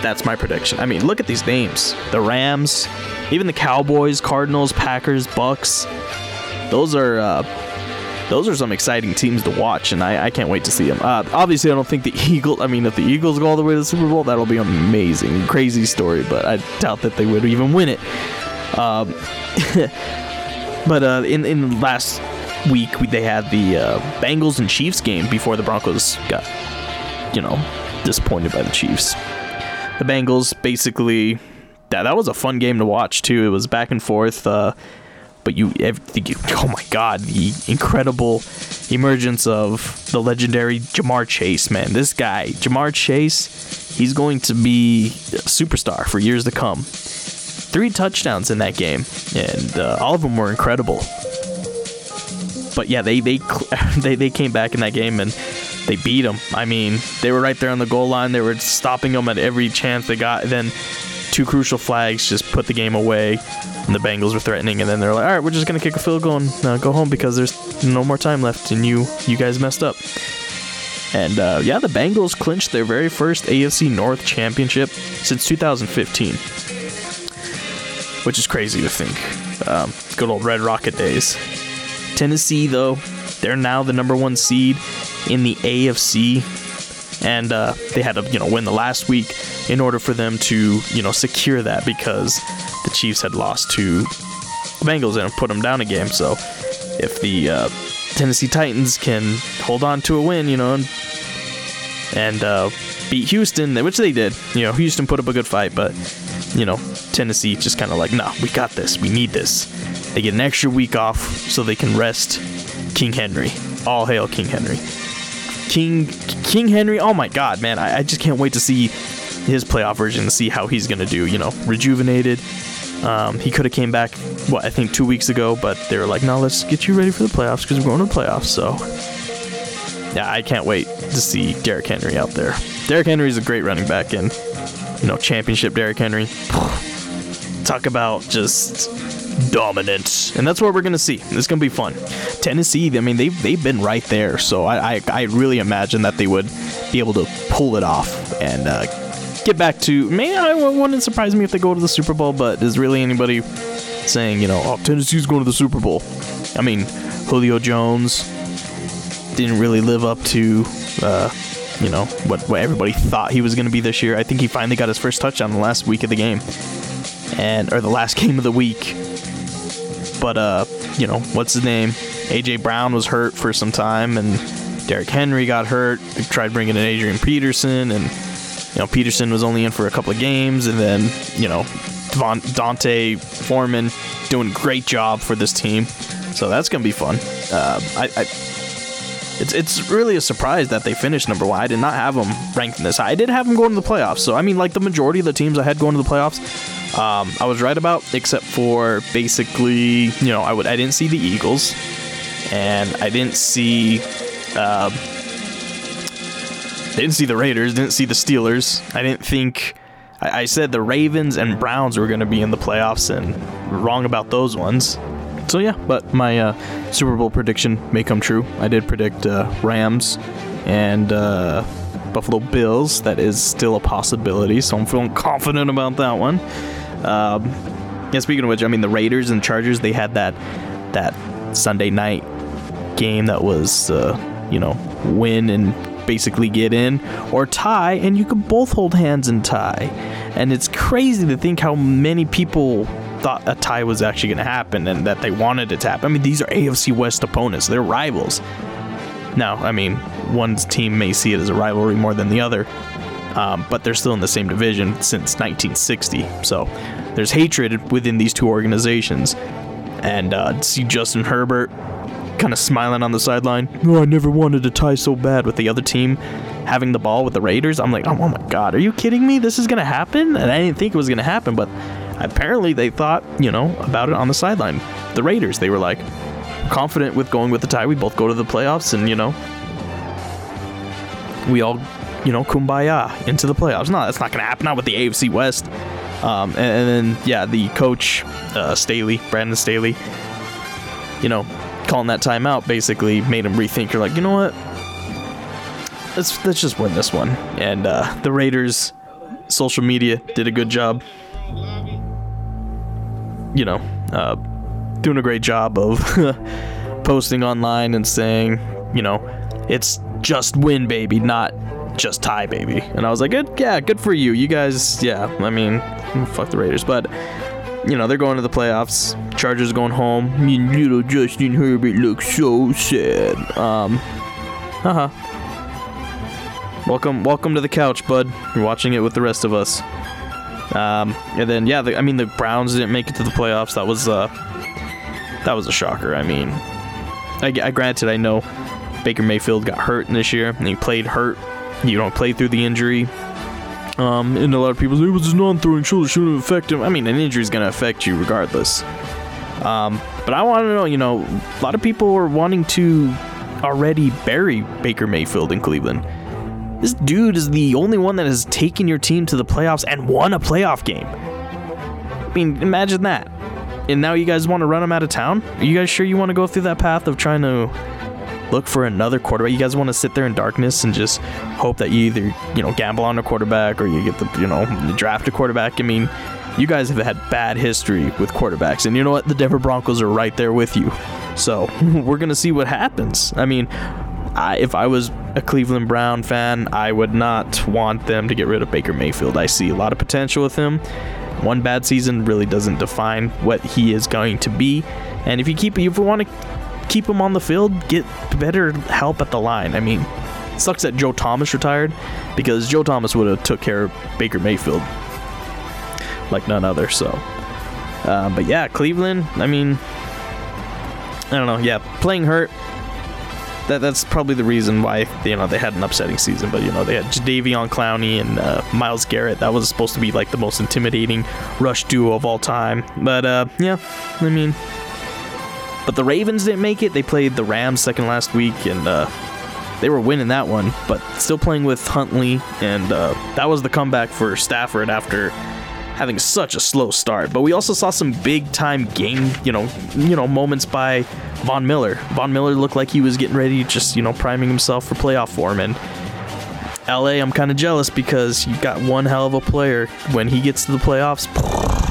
That's my prediction. I mean, look at these names: the Rams, even the Cowboys, Cardinals, Packers, Bucks those are uh, those are some exciting teams to watch, and I, I can't wait to see them. Uh, obviously, I don't think the Eagles. I mean, if the Eagles go all the way to the Super Bowl, that'll be an amazing, crazy story. But I doubt that they would even win it. Um, but uh, in in last week, we, they had the uh, Bengals and Chiefs game before the Broncos got, you know, disappointed by the Chiefs. The Bengals basically that that was a fun game to watch too. It was back and forth. Uh, but you, oh my god, the incredible emergence of the legendary Ja'Marr Chase, man. This guy, Ja'Marr Chase, he's going to be a superstar for years to come. Three touchdowns in that game, and uh, all of them were incredible. But yeah, they they they they came back in that game and they beat them. I mean, they were right there on the goal line. They were stopping them at every chance they got. And then two crucial flags just put the game away. And the Bengals were threatening, and then they're like, "All right, we're just gonna kick a field goal and uh, go home because there's no more time left, and you you guys messed up." And uh, yeah, the Bengals clinched their very first AFC North championship since 2015. which is crazy to think. Um, good old Red Rocket days. Tennessee, though, they're now the number one seed in the AFC, and uh, they had to you know win the last week in order for them to you know secure that because the Chiefs had lost to the Bengals and put them down a game. So if the uh, Tennessee Titans can hold on to a win, you know, and, and uh, beat Houston, which they did. You know, Houston put up a good fight, but you know, Tennessee just kind of like, nah, we got this. We need this. They get an extra week off so they can rest King Henry. All hail King Henry. King King Henry. Oh my God, man! I, I just can't wait to see his playoff version and see how he's gonna do. You know, rejuvenated. Um, he could have came back, what I think two weeks ago, but they were like, no, let's get you ready for the playoffs because we're going to playoffs. So, yeah, I can't wait to see Derrick Henry out there. Derrick Henry is a great running back, and you know, championship Derrick Henry. Talk about just dominant, and that's what we're gonna see. It's gonna be fun. Tennessee, I mean, they've they've been right there, so I I, I really imagine that they would be able to pull it off and uh, get back to. Man, I wouldn't surprise me if they go to the Super Bowl, but is really anybody saying you know, oh, Tennessee's going to the Super Bowl? I mean, Julio Jones didn't really live up to. Uh, you know what, what everybody thought he was going to be this year. I think he finally got his first touchdown the last week of the game, and or the last game of the week. But uh, you know what's his name? AJ Brown was hurt for some time, and Derrick Henry got hurt. They tried bringing in Adrian Peterson, and you know Peterson was only in for a couple of games, and then you know D'Onta Foreman doing a great job for this team. So that's gonna be fun. Uh, I, I it's it's really a surprise that they finished number one. I did not have them ranked in this high. I did have them going to the playoffs. So I mean, like the majority of the teams I had going to the playoffs, um, I was right about, except for basically, you know, I would I didn't see the Eagles, and I didn't see. Uh, didn't see the Raiders, didn't see the Steelers. I didn't think I, I said the Ravens and Browns were going to be in the playoffs, and wrong about those ones. So yeah, but my uh, Super Bowl prediction may come true. I did predict uh, Rams and uh, Buffalo Bills. That is still a possibility, so I'm feeling confident about that one. Um, yeah, speaking of which, I mean the Raiders and Chargers. They had that that Sunday night game that was uh, you know win and basically get in or tie, and you could both hold hands and tie. And it's crazy to think how many people thought a tie was actually going to happen and that they wanted it to happen. I mean, these are AFC West opponents, they're rivals. Now, I mean, one team may see it as a rivalry more than the other, um, but they're still in the same division since 1960. So there's hatred within these two organizations. And uh, see Justin Herbert kind of smiling on the sideline. Oh, I never wanted to tie so bad with the other team having the ball with the Raiders. I'm like, oh, oh my God, are you kidding me? This is going to happen? And I didn't think it was going to happen, but apparently they thought, you know, about it on the sideline. The Raiders, they were like confident with going with the tie. We both go to the playoffs and, you know, we all, you know, kumbaya into the playoffs. No, that's not going to happen. Not with the AFC West. Um, and, and, then, yeah, the coach, uh, Staley, Brandon Staley, you know, calling that timeout basically made him rethink. You're like, you know what? Let's let's just win this one. And uh, the Raiders, social media did a good job you know, uh, doing a great job of posting online and saying, you know, it's just win, baby, not just tie, baby. And I was like, good, yeah, good for you. You guys, yeah, I mean, fuck the Raiders, but you know, they're going to the playoffs. Chargers going home. Mean, little Justin Herbert looks so sad. Um, haha. Welcome, welcome to the couch, bud. You're watching it with the rest of us. Um, and then yeah, the, I mean the Browns didn't make it to the playoffs. That was uh, that was a shocker. I mean, I, I granted I know Baker Mayfield got hurt this year and he played hurt. You don't play through the injury. Um, and a lot of people say it was his non-throwing shoulder shouldn't affect him. I mean, an injury is gonna affect you regardless. Um, but I want to know, you know, a lot of people are wanting to already bury Baker Mayfield in Cleveland. This dude is the only one that has taken your team to the playoffs and won a playoff game. I mean, imagine that. And now you guys want to run him out of town? Are you guys sure you want to go through that path of trying to look for another quarterback? You guys want to sit there in darkness and just hope that you either, you know, gamble on a quarterback or you get the, you know, draft a quarterback? I mean, you guys have had bad history with quarterbacks, and you know what? The Denver Broncos are right there with you. So we're gonna see what happens. I mean, I, if I was a Cleveland Brown fan, I would not want them to get rid of Baker Mayfield. I see a lot of potential with him. One bad season really doesn't define what he is going to be. And if you keep, if you want to keep him on the field, get better help at the line. I mean, sucks that Joe Thomas retired because Joe Thomas would have took care of Baker Mayfield like none other. So, uh, but yeah, Cleveland. I mean, I don't know. Yeah, playing hurt. That, that's probably the reason why you know they had an upsetting season. But you know they had Jadeveon Clowney and uh, Myles Garrett. That was supposed to be like the most intimidating rush duo of all time. But uh, yeah, I mean, but the Ravens didn't make it. They played the Rams second last week, and uh, they were winning that one, but still playing with Huntley, and uh, that was the comeback for Stafford after having such a slow start. But we also saw some big time game, you know, you know, moments by Von Miller. Von Miller looked like he was getting ready, just you know, priming himself for playoff form. And LA, I'm kind of jealous because you got one hell of a player. When he gets to the playoffs,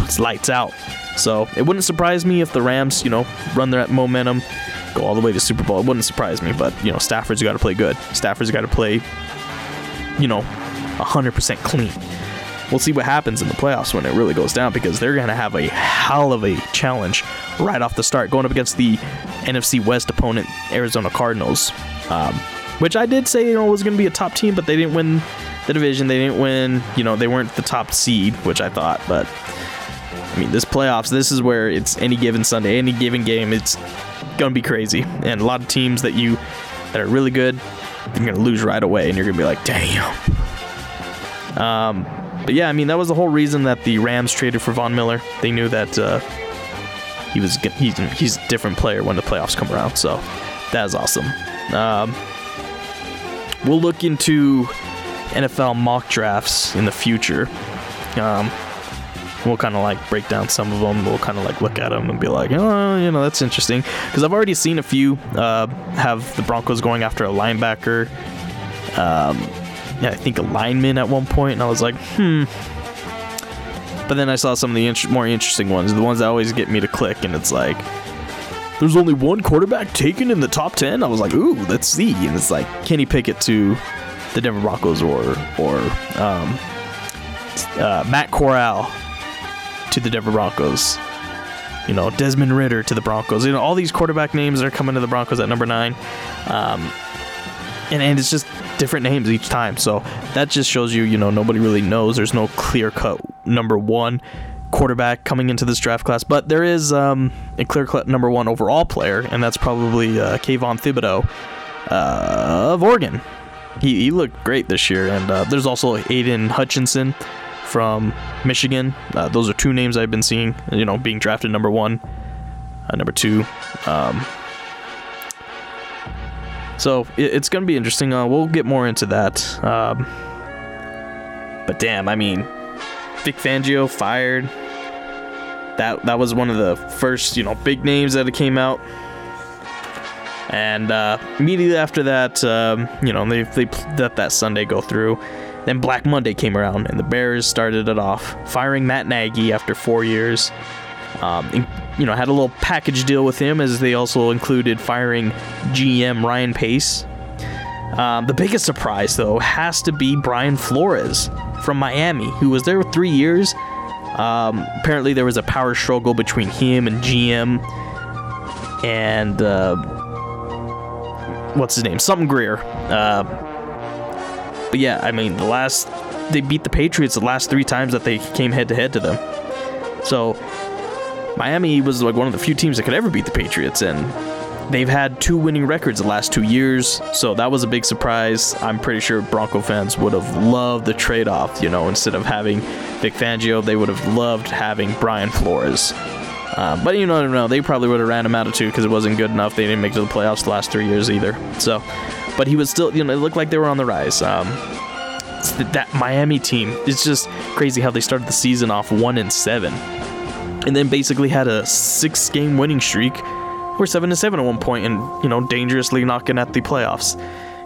it's lights out. So it wouldn't surprise me if the Rams, you know, run their momentum, go all the way to Super Bowl. It wouldn't surprise me, but you know, Stafford's got to play good. Stafford's got to play, you know, 100% clean. We'll see what happens in the playoffs when it really goes down because they're going to have a hell of a challenge right off the start going up against the NFC West opponent, Arizona Cardinals. Um, which I did say you know was going to be a top team, but they didn't win the division. They didn't win. You know they weren't the top seed, which I thought. But I mean, this playoffs, this is where it's any given Sunday, any given game, it's to be crazy. And a lot of teams that you that are really good, you're to lose right away, and you're to be like, damn. Um, but yeah, I mean that was the whole reason that the Rams traded for Von Miller. They knew that uh, he was he's he's a different player when the playoffs come around. So that is awesome. Um, we'll look into NFL mock drafts in the future. Um, we'll kind of like break down some of them. We'll kind of like look at them and be like, oh, you know, that's interesting. Because I've already seen a few uh, have the Broncos going after a linebacker. Um, yeah, I think a lineman at one point, and I was like, hmm. But then I saw some of the int- more interesting ones, the ones that always get me to click, and it's like, there's only one quarterback taken in the top 10. I was like, ooh, let's see. And it's like Kenny Pickett to the Denver Broncos or, or um, uh, Matt Corral to the Denver Broncos. You know, Desmond Ridder to the Broncos. You know, all these quarterback names are coming to the Broncos at number nine. Um, and, and it's just different names each time. So that just shows you, you know, nobody really knows. There's no clear cut number one quarterback coming into this draft class, but there is um, a clear cut number one overall player, and that's probably uh, Kayvon Thibodeaux uh, of Oregon. He, he looked great this year, and uh, there's also Aidan Hutchinson from Michigan. Uh, those are two names I've been seeing, you know, being drafted number one, uh, number two. Um, so it, it's going to be interesting. Uh, we'll get more into that. Um, but damn, I mean, Vic Fangio fired. That that was one of the first, you know, big names that came out. And uh, immediately after that, um, you know, they they let that Sunday go through. Then Black Monday came around, and the Bears started it off, firing Matt Nagy after four years. Um, you know, had a little package deal with him as they also included firing GM Ryan Pace. Um, the biggest surprise, though, has to be Brian Flores from Miami, who was there for three years. Um, apparently, there was a power struggle between him and GM, and uh, what's his name? Something Grier. Uh, but yeah, I mean, the last they beat the Patriots the last three times that they came head to head to them. So Miami was like one of the few teams that could ever beat the Patriots, and they've had two winning records the last two years. So that was a big surprise. I'm pretty sure Bronco fans would have loved the trade off. You know, instead of having Vic Fangio, they would have loved having Brian Flores. Uh, but you know, no, they probably would have ran him out of two because it wasn't good enough. They didn't make it to the playoffs the last three years either. So, but he was still, you know, it looked like they were on the rise. Um, that Miami team, it's just crazy how they started the season off one and seven and then basically had a six game winning streak. We're seven to seven at one point, and you know, dangerously knocking at the playoffs.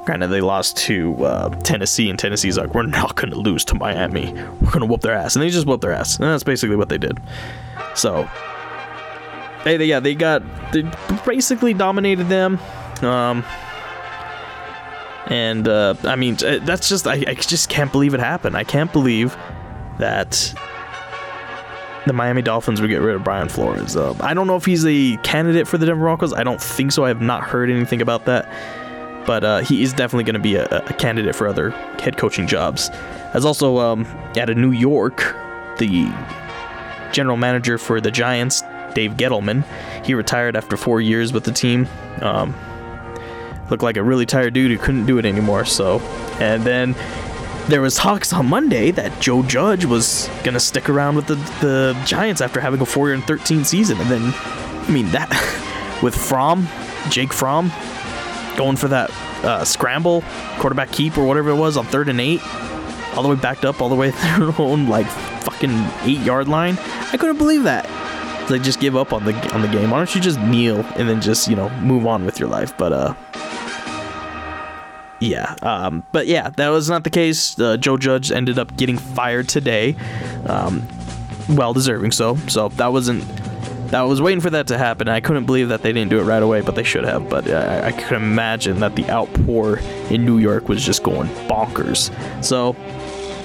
Granted, they lost to uh, Tennessee, and Tennessee's like, we're not going to lose to Miami. We're going to whoop their ass. And they just whooped their ass. And that's basically what they did. So, they, they yeah, they got, they basically dominated them. Um, and, uh, I mean, uh, that's just, I, I just can't believe it happened. I can't believe that the Miami Dolphins would get rid of Brian Flores. Uh, I don't know if he's a candidate for the Denver Broncos. I don't think so. I have not heard anything about that. But uh, he is definitely going to be a, a, candidate for other head coaching jobs. As also um, out of New York, the general manager for the Giants, Dave Gettleman, he retired after four years with the team. Um, looked like a really tired dude who couldn't do it anymore. So, and then there was talks on Monday that Joe Judge was gonna stick around with the the Giants after having a four year and thirteen season, and then I mean that with Fromm, Jake Fromm, going for that uh, scramble quarterback keep or whatever it was on third and eight, all the way backed up all the way through their own like fucking eight yard line. I couldn't believe that. They just give up on the on the game. Why don't you just kneel and then just you know move on with your life? But uh, yeah, um, but yeah, that was not the case. Uh, Joe Judge ended up getting fired today, um, well deserving so. So that wasn't. I was waiting for that to happen. I couldn't believe that they didn't do it right away, but they should have. But uh, I could imagine that the outpour in New York was just going bonkers. So,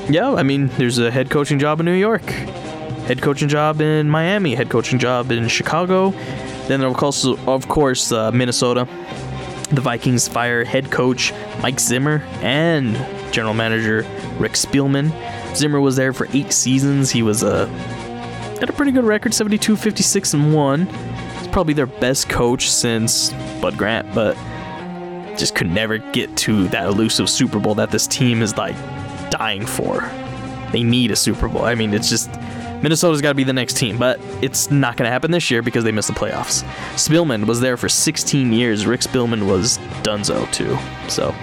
yeah, I mean, there's a head coaching job in New York, head coaching job in Miami, head coaching job in Chicago. Then, of course, of course, uh, Minnesota the Vikings fire head coach Mike Zimmer and general manager Rick Spielman. Zimmer was there for eight seasons. He was uh, a had a pretty good record, 72, 56, and one. He's probably their best coach since Bud Grant, but just could never get to that elusive Super Bowl that this team is like dying for. They need a Super Bowl. I mean, it's just Minnesota's got to be the next team, but it's not going to happen this year because they missed the playoffs. Spielman was there for 16 years. Rick Spielman was Dunzo too. So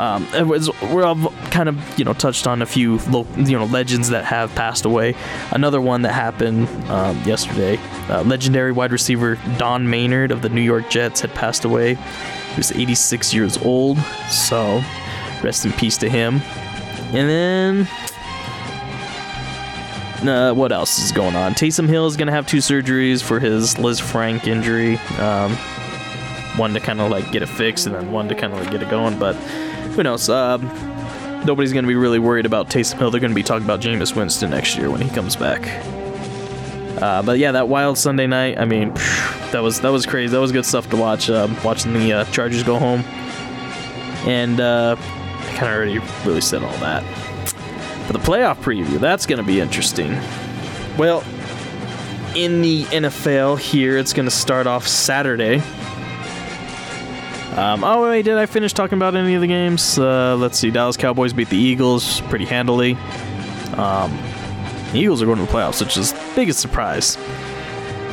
um, was, we're all kind of you know touched on a few you know legends that have passed away. Another one that happened um, yesterday, uh, legendary wide receiver Don Maynard of the New York Jets had passed away. He was 86 years old. So rest in peace to him. And then uh, what else is going on? Taysom Hill is going to have two surgeries for his Lisfranc injury. Um, one to kind of like get it fixed, and then one to kind of like get it going. But who knows? Um, nobody's going to be really worried about Taysom Hill. They're going to be talking about Jameis Winston next year when he comes back. Uh, but yeah, that wild Sunday night. I mean, that was that was crazy. That was good stuff to watch. Uh, watching the uh, Chargers go home, and uh, I kind of already really said all that. For the playoff preview, that's going to be interesting. Well, in the NFL here, it's going to start off Saturday. Um, oh, wait, did I finish talking about any of the games? Uh, let's see. Dallas Cowboys beat the Eagles pretty handily. Um, the Eagles are going to the playoffs, which is the biggest surprise.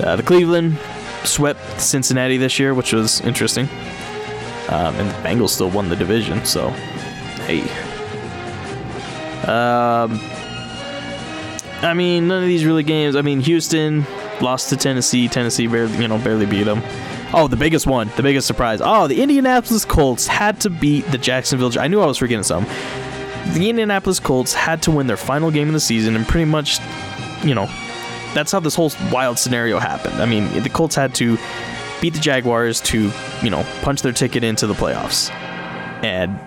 Uh, the Cleveland swept Cincinnati this year, which was interesting. Um, and the Bengals still won the division, so hey. Um, I mean, none of these really games. I mean, Houston lost to Tennessee. Tennessee barely, you know, barely beat them. Oh, the biggest one, the biggest surprise. Oh, the Indianapolis Colts had to beat the Jacksonville. I knew I was forgetting some. The Indianapolis Colts had to win their final game of the season, and pretty much, you know, that's how this whole wild scenario happened. I mean, the Colts had to beat the Jaguars to, you know, punch their ticket into the playoffs. And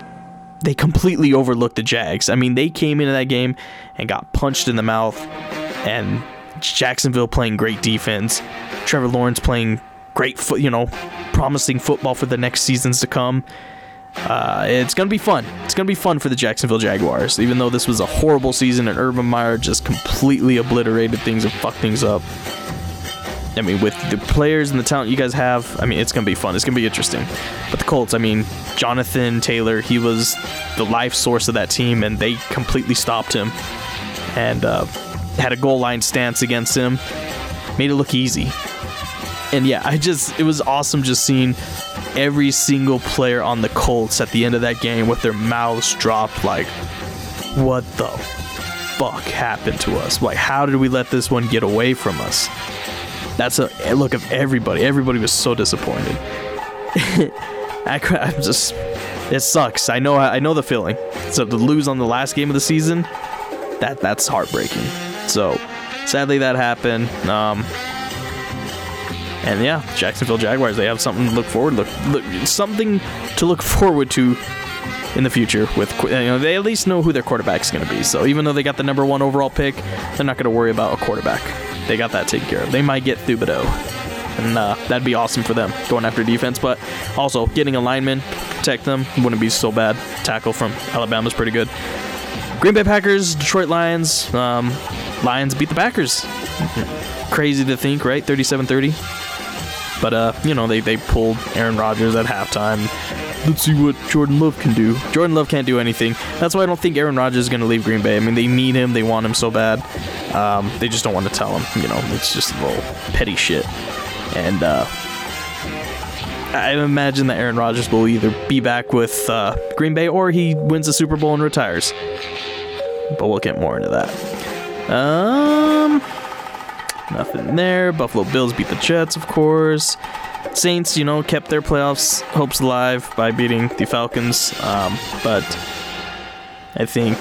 they completely overlooked the Jags. I mean, they came into that game and got punched in the mouth, and Jacksonville playing great defense, Trevor Lawrence playing great, foot, you know, promising football for the next seasons to come. Uh, it's gonna be fun. It's gonna be fun for the Jacksonville Jaguars, even though this was a horrible season and Urban Meyer just completely obliterated things and fucked things up. I mean, with the players and the talent you guys have, I mean, it's gonna be fun. It's gonna be interesting. But the Colts, I mean, Jonathan Taylor, he was the life source of that team, and they completely stopped him and uh, had a goal line stance against him, made it look easy. And yeah, I just it was awesome just seeing every single player on the Colts at the end of that game with their mouths dropped, like, what the fuck happened to us? Like, how did we let this one get away from us? That's a look of everybody. Everybody was so disappointed. I, am just It sucks. I know. I know the feeling. So to lose on the last game of the season, that that's heartbreaking. So sadly that happened. Um, and yeah, Jacksonville Jaguars. They have something to look forward look, look something to look forward to in the future. With you know, they at least know who their quarterback is going to be. So even though they got the number one overall pick, they're not going to worry about a quarterback. They got that taken care of. They might get Thibodeaux, and uh, that'd be awesome for them going after defense. But also getting a lineman, protect them wouldn't be so bad. Tackle from Alabama's pretty good. Green Bay Packers, Detroit Lions. Um, Lions beat the Packers. Crazy to think, right? 37-30. But uh, you know, they, they pulled Aaron Rodgers at halftime. Let's see what Jordan Love can do. Jordan Love can't do anything. That's why I don't think Aaron Rodgers is going to leave Green Bay. I mean, they need him. They want him so bad. Um, they just don't want to tell him. You know, it's just a little petty shit. And uh, I imagine that Aaron Rodgers will either be back with uh, Green Bay or he wins the Super Bowl and retires. But we'll get more into that. Um, nothing there. Buffalo Bills beat the Jets, of course. Saints, you know, kept their playoffs hopes alive by beating the Falcons. Um, but I think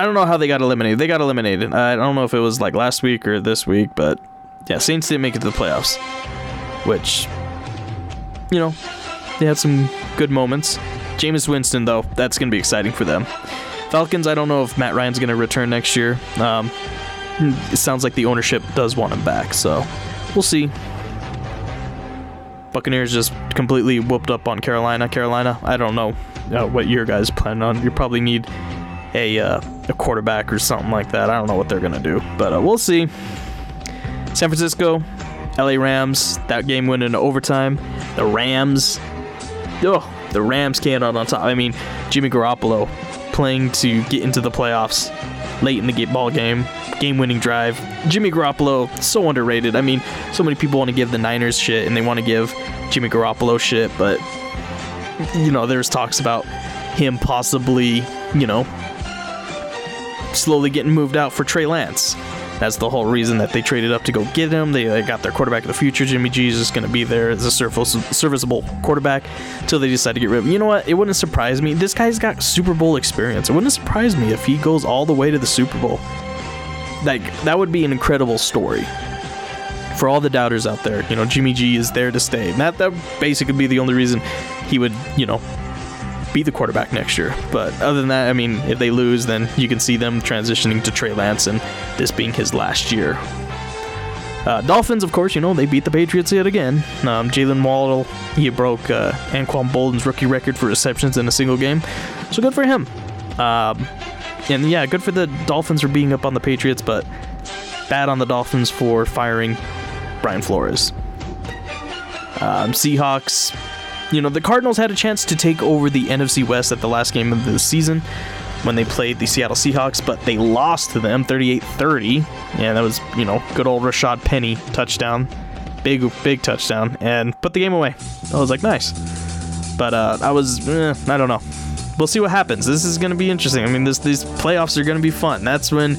I don't know how they got eliminated. They got eliminated. I don't know if it was like last week or this week, but yeah, Saints didn't make it to the playoffs, which you know they had some good moments. Jameis Winston, though, that's gonna be exciting for them. Falcons, I don't know if Matt Ryan's gonna return next year. Um, it sounds like the ownership does want him back, so we'll see. Buccaneers just completely whooped up on Carolina. Carolina, I don't know uh, what your guys plan on. You probably need a uh, a quarterback or something like that. I don't know what they're gonna do, but uh, we'll see. San Francisco, LA Rams. That game went into overtime. The Rams, oh, the Rams came out on top. I mean, Jimmy Garoppolo playing to get into the playoffs late in the ball game, game-winning drive. Jimmy Garoppolo so underrated. I mean, so many people want to give the Niners shit and they want to give Jimmy Garoppolo shit, but you know, there's talks about him possibly, you know, slowly getting moved out for Trey Lance. That's the whole reason that they traded up to go get him. They, they got their quarterback of the future. Jimmy G is just going to be there as a serviceable quarterback until they decide to get rid of him. You know what? It wouldn't surprise me. This guy's got Super Bowl experience. It wouldn't surprise me if he goes all the way to the Super Bowl. Like that would be an incredible story for all the doubters out there. You know, Jimmy G is there to stay. And that that basically be the only reason he would, you know, be the quarterback next year. But other than that, I mean, if they lose, then you can see them transitioning to Trey Lance and this being his last year. Uh, Dolphins, of course, you know, they beat the Patriots yet again. Um, Jaylen Waddle, he broke uh, Anquan Boldin's rookie record for receptions in a single game. So good for him. Um, and yeah, good for the Dolphins for being up on the Patriots, but bad on the Dolphins for firing Brian Flores. Um, Seahawks, you know, the Cardinals had a chance to take over the NFC West at the last game of the season when they played the Seattle Seahawks, but they lost to them 38 30. Yeah, that was, you know, good old Rashaad Penny touchdown. Big, big touchdown, and put the game away. I was like, nice. But uh, I was, eh, I don't know. We'll see what happens. This is going to be interesting. I mean, this, these playoffs are going to be fun. That's when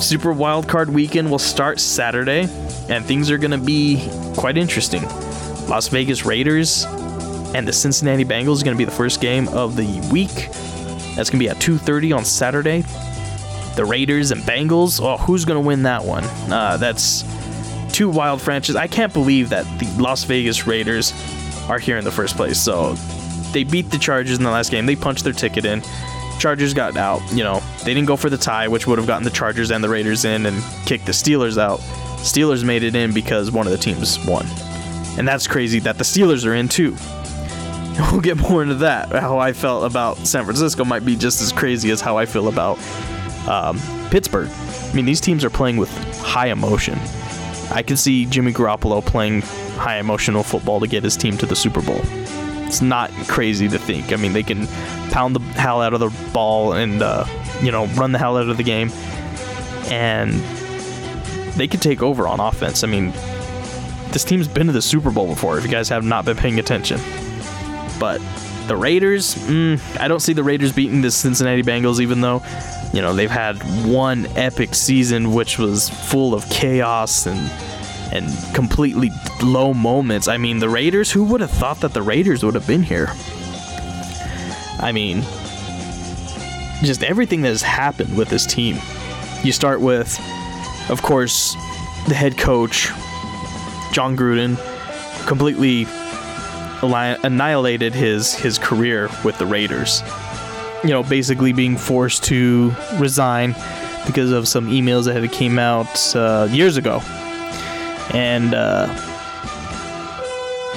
Super Wild Card Weekend will start Saturday, and things are going to be quite interesting. Las Vegas Raiders and the Cincinnati Bengals is going to be the first game of the week. That's going to be at 2:30 on Saturday. The Raiders and Bengals. Oh, who's going to win that one? Uh, that's two wild franchises. I can't believe that the Las Vegas Raiders are here in the first place. So they beat the Chargers in the last game. They punched their ticket in. Chargers got out. You know, they didn't go for the tie, which would have gotten the Chargers and the Raiders in and kicked the Steelers out. Steelers made it in because one of the teams won. And that's crazy that the Steelers are in too. We'll get more into that. How I felt about San Francisco might be just as crazy as how I feel about um, Pittsburgh. I mean, these teams are playing with high emotion. I can see Jimmy Garoppolo playing high emotional football to get his team to the Super Bowl. It's not crazy to think. I mean, they can pound the hell out of the ball and uh, you know run the hell out of the game, and they could take over on offense. I mean, this team's been to the Super Bowl before. If you guys have not been paying attention, but the Raiders, mm, I don't see the Raiders beating the Cincinnati Bengals, even though, you know, they've had one epic season which was full of chaos and and completely low moments. I mean, the Raiders, who would have thought that the Raiders would have been here? I mean, just everything that has happened with this team. You start with, of course, the head coach, Jon Gruden, completely annihilated his his career with the Raiders. You know, basically being forced to resign because of some emails that had came out uh, years ago, and uh,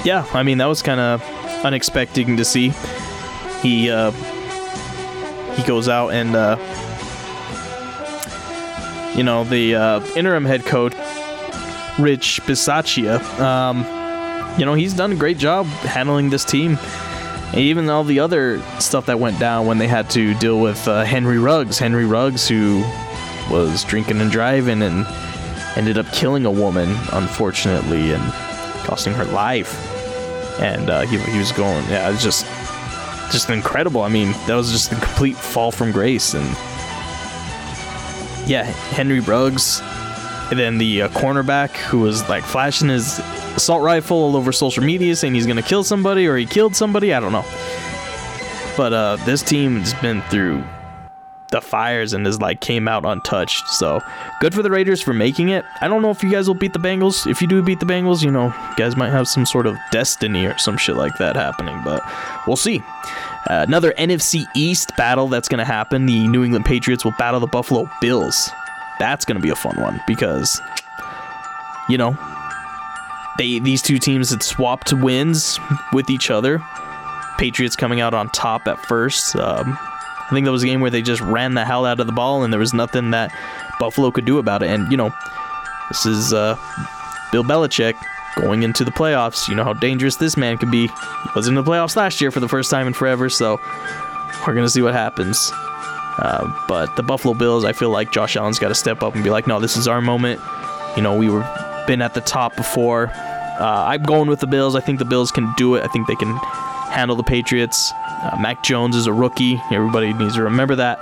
yeah, I mean that was kind of unexpected to see. He uh, he goes out and uh, you know the uh, interim head coach Rich Bisaccia. Um, you know he's done a great job handling this team. And even all the other stuff that went down when they had to deal with uh, Henry Ruggs. Henry Ruggs, who was drinking and driving and ended up killing a woman, unfortunately, and costing her life. And uh, he, he was going, yeah, it's just just incredible. I mean, that was just a complete fall from grace. And yeah, Henry Ruggs, and then the uh, cornerback who was like flashing his assault rifle all over social media saying he's gonna kill somebody or he killed somebody. I don't know. But uh, this team has been through the fires and has like came out untouched. So good for the Raiders for making it. I don't know if you guys will beat the Bengals. If you do beat the Bengals, you know, you guys might have some sort of destiny or some shit like that happening, but we'll see. Uh, another NFC East battle that's going to happen. The New England Patriots will battle the Buffalo Bills. That's going to be a fun one because, you know, they these two teams had swapped wins with each other. Patriots coming out on top at first. Um, I think that was a game where they just ran the hell out of the ball, and there was nothing that Buffalo could do about it. And you know, this is uh, Bill Belichick going into the playoffs. You know how dangerous this man could be. He was in the playoffs last year for the first time in forever, so we're gonna see what happens. Uh, but the Buffalo Bills, I feel like Josh Allen's got to step up and be like, no, this is our moment. You know, we were been at the top before. Uh, I'm going with the Bills. I think the Bills can do it. I think they can handle the Patriots. Uh, Mac Jones is a rookie. Everybody needs to remember that.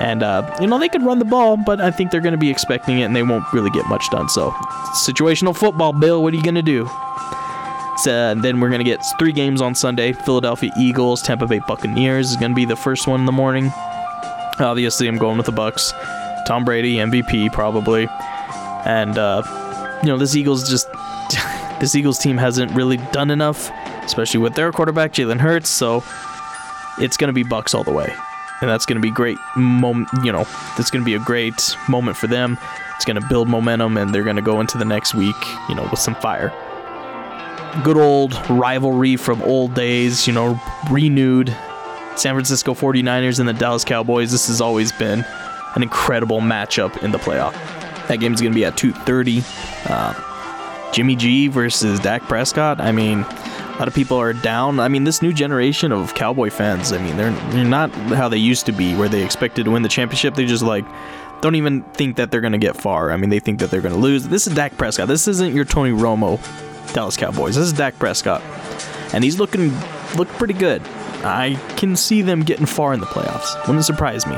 And, uh, you know, they could run the ball, but I think they're going to be expecting it and they won't really get much done. So, situational football, Bill, what are you going to do? So, and then we're going to get three games on Sunday Philadelphia Eagles, Tampa Bay Buccaneers is going to be the first one in the morning. Obviously, I'm going with the Bucks. Tom Brady, MVP, probably. And, uh, you know, this Eagles just. this Eagles team hasn't really done enough especially with their quarterback Jalen Hurts. So it's going to be Bucks all the way, and that's going to be great. Mom- you know, that's going to be a great moment for them. It's going to build momentum, and they're going to go into the next week, you know, with some fire. Good old rivalry from old days, you know, renewed. San Francisco 49ers and the Dallas Cowboys. This has always been an incredible matchup in the playoff. That game is going to be at 2:30. Uh, Jimmy G versus Dak Prescott. I mean, a lot of people are down. I mean, this new generation of Cowboy fans, I mean, they're, they're not how they used to be, where they expected to win the championship. They just like don't even think that they're going to get far. I mean, they think that they're going to lose. This is Dak Prescott. This isn't your Tony Romo Dallas Cowboys. This is Dak Prescott. And he's looking look pretty good. I can see them getting far in the playoffs. Wouldn't surprise me.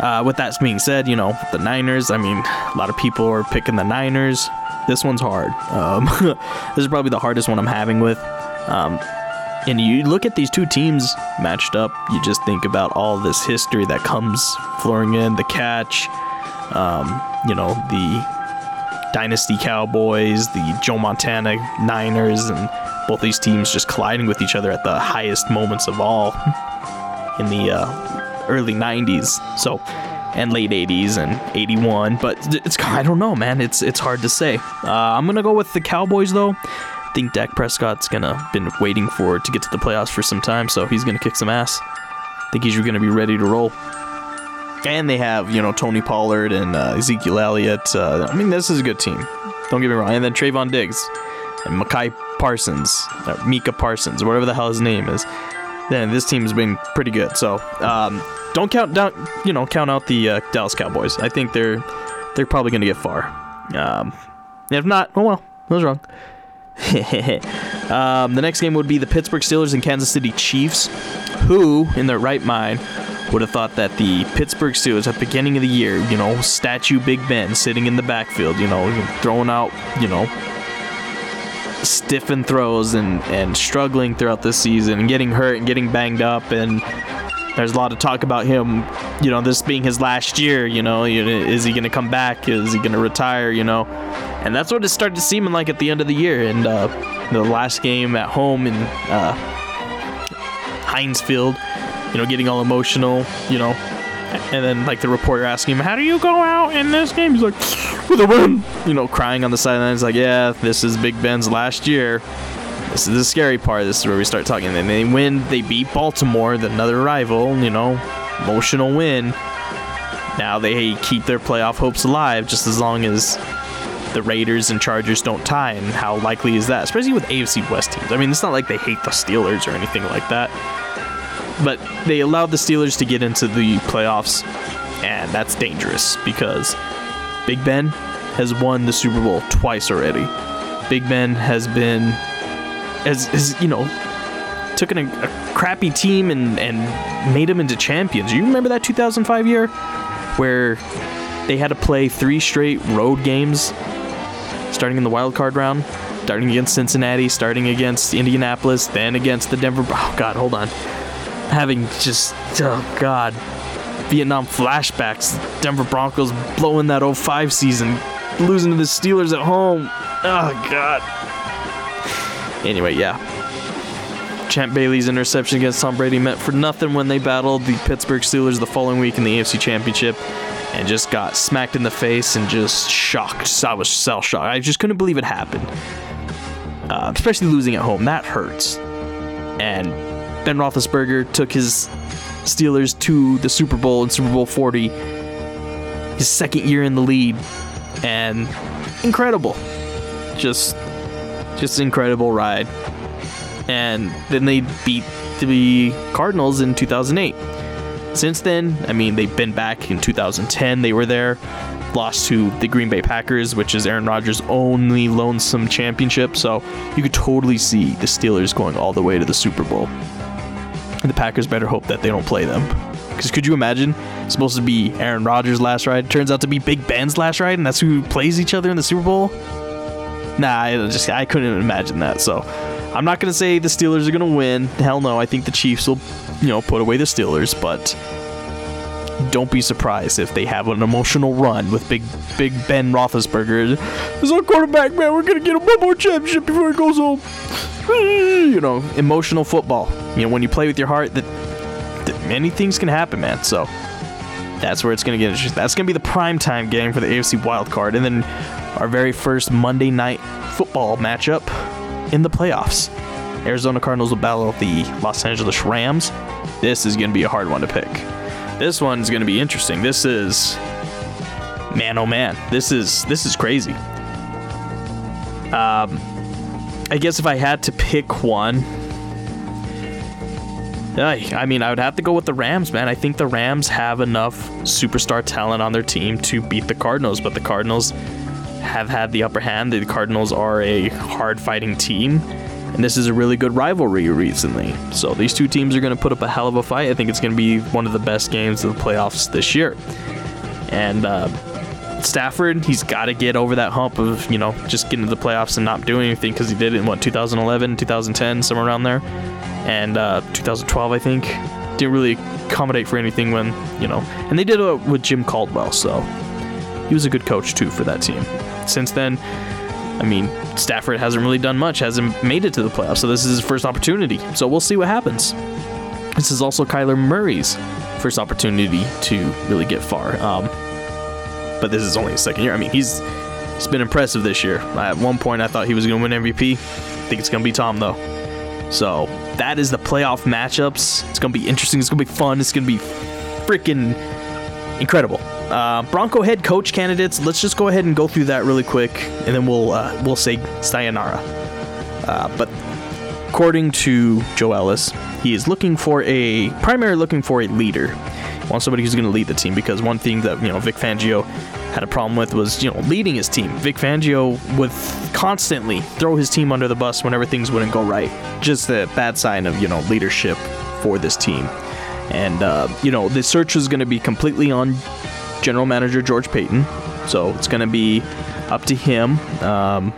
Uh, with that being said, you know, the Niners, I mean, a lot of people are picking the Niners. This one's hard. Um, this is probably the hardest one I'm having with. Um, and you look at these two teams matched up, you just think about all this history that comes flowing in the catch, um, you know, the Dynasty Cowboys, the Joe Montana Niners, and both these teams just colliding with each other at the highest moments of all in the uh, early 90s. So, and late 80s and 81, but it's I don't know, man. It's it's hard to say. Uh, I'm gonna go with the Cowboys though. I think Dak Prescott's gonna been waiting for to get to the playoffs for some time, so he's gonna kick some ass. I think he's gonna be ready to roll. And they have you know Tony Pollard and uh, Ezekiel Elliott. Uh, I mean, this is a good team. Don't get me wrong. And then Trevon Diggs and Makai Parsons, or Mika Parsons, whatever the hell his name is. Then this team's been pretty good. So um, don't count down, you know, count out the uh, Dallas Cowboys. I think they're they're probably going to get far. Um, if not, oh well, I was wrong. um, the next game would be the Pittsburgh Steelers and Kansas City Chiefs. Who, in their right mind, would have thought that the Pittsburgh Steelers at the beginning of the year, you know, statue Big Ben sitting in the backfield, you know, throwing out, you know, stiffing throws and, and struggling throughout the season and getting hurt and getting banged up and there's a lot of talk about him, you know, this being his last year, you know, is he going to come back? Is he going to retire, you know? And that's what it started seeming like at the end of the year. And uh, the last game at home in uh, Field, you know, getting all emotional, you know, and then like the reporter asking him, "How do you go out in this game?" He's like, "With a win," you know, crying on the sidelines, like, "Yeah, this is Big Ben's last year." This is the scary part. This is where we start talking. And they win. They beat Baltimore, another rival. You know, emotional win. Now they keep their playoff hopes alive, just as long as the Raiders and Chargers don't tie. And how likely is that? Especially with AFC West teams. I mean, it's not like they hate the Steelers or anything like that but they allowed the Steelers to get into the playoffs, and that's dangerous because Big Ben has won the Super Bowl twice already. Big Ben has been, as, has you know, taken a, a crappy team and, and made them into champions. You remember that 2005 year where they had to play three straight road games starting in the wild card round, starting against Cincinnati, starting against Indianapolis, then against the Denver. Oh, God, hold on having just, oh God, Vietnam flashbacks. Denver Broncos blowing that 05 season, losing to the Steelers at home. Oh God. Anyway, yeah. Champ Bailey's interception against Tom Brady meant for nothing when they battled the Pittsburgh Steelers the following week in the AFC Championship and just got smacked in the face and just shocked. I was cell shocked. I just couldn't believe it happened. Uh, especially losing at home. That hurts. And Ben Roethlisberger took his Steelers to the Super Bowl in Super Bowl 40, his second year in the lead, and incredible, just just incredible ride. And then they beat the Cardinals in 2008. Since then, I mean, they've been back in 2010. They were there, lost to the Green Bay Packers, which is Aaron Rodgers' only lonesome championship. So you could totally see the Steelers going all the way to the Super Bowl the Packers better hope that they don't play them. Because could you imagine? It's supposed to be Aaron Rodgers' last ride. Turns out to be Big Ben's last ride, and that's who plays each other in the Super Bowl. Nah, I just I couldn't imagine that. So I'm not gonna say the Steelers are gonna win. Hell no. I think the Chiefs will, you know, put away the Steelers. But don't be surprised if they have an emotional run with Big Big Ben Roethlisberger. As our quarterback, man, we're gonna get him one more championship before he goes home. You know, emotional football. You know, when you play with your heart, that, that many things can happen, man. So that's where it's gonna get interesting. That's gonna be the prime time game for the AFC wild card, and then our very first Monday night football matchup in the playoffs. Arizona Cardinals will battle the Los Angeles Rams. This is gonna be a hard one to pick. This one's gonna be interesting. This is man oh man. This is this is crazy. Um I guess if I had to pick one I mean, I would have to go with the Rams, man. I think the Rams have enough superstar talent on their team to beat the Cardinals, but the Cardinals have had the upper hand. The Cardinals are a hard fighting team and this is a really good rivalry recently. So these two teams are going to put up a hell of a fight. I think it's going to be one of the best games of the playoffs this year. And uh, Stafford, he's got to get over that hump of you know just getting to the playoffs and not doing anything because he did it in what 2011, 2010, somewhere around there, and uh, 2012 I think. Didn't really accommodate for anything when you know, and they did it with Jim Caldwell, so he was a good coach too for that team. Since then, I mean, Stafford hasn't really done much, hasn't made it to the playoffs, so this is his first opportunity. So we'll see what happens. This is also Kyler Murray's first opportunity to really get far. Um, but this is only his second year. I mean, he's he's been impressive this year. At one point, I thought he was going to win MVP. I think it's going to be Tom though. So that is the playoff matchups. It's going to be interesting. It's going to be fun. It's going to be freaking incredible. Uh, Bronco head coach candidates. Let's just go ahead and go through that really quick, and then we'll uh, we'll say sayonara. Uh, but according to Joe Ellis, he is looking for a primarily looking for a leader. He wants somebody who's going to lead the team because one thing that you know Vic Fangio had a problem with was you know leading his team. Vic Fangio would constantly throw his team under the bus whenever things wouldn't go right. Just a bad sign of you know leadership for this team. And uh, you know the search was going to be completely on general manager George Paton. So it's going to be up to him. Um,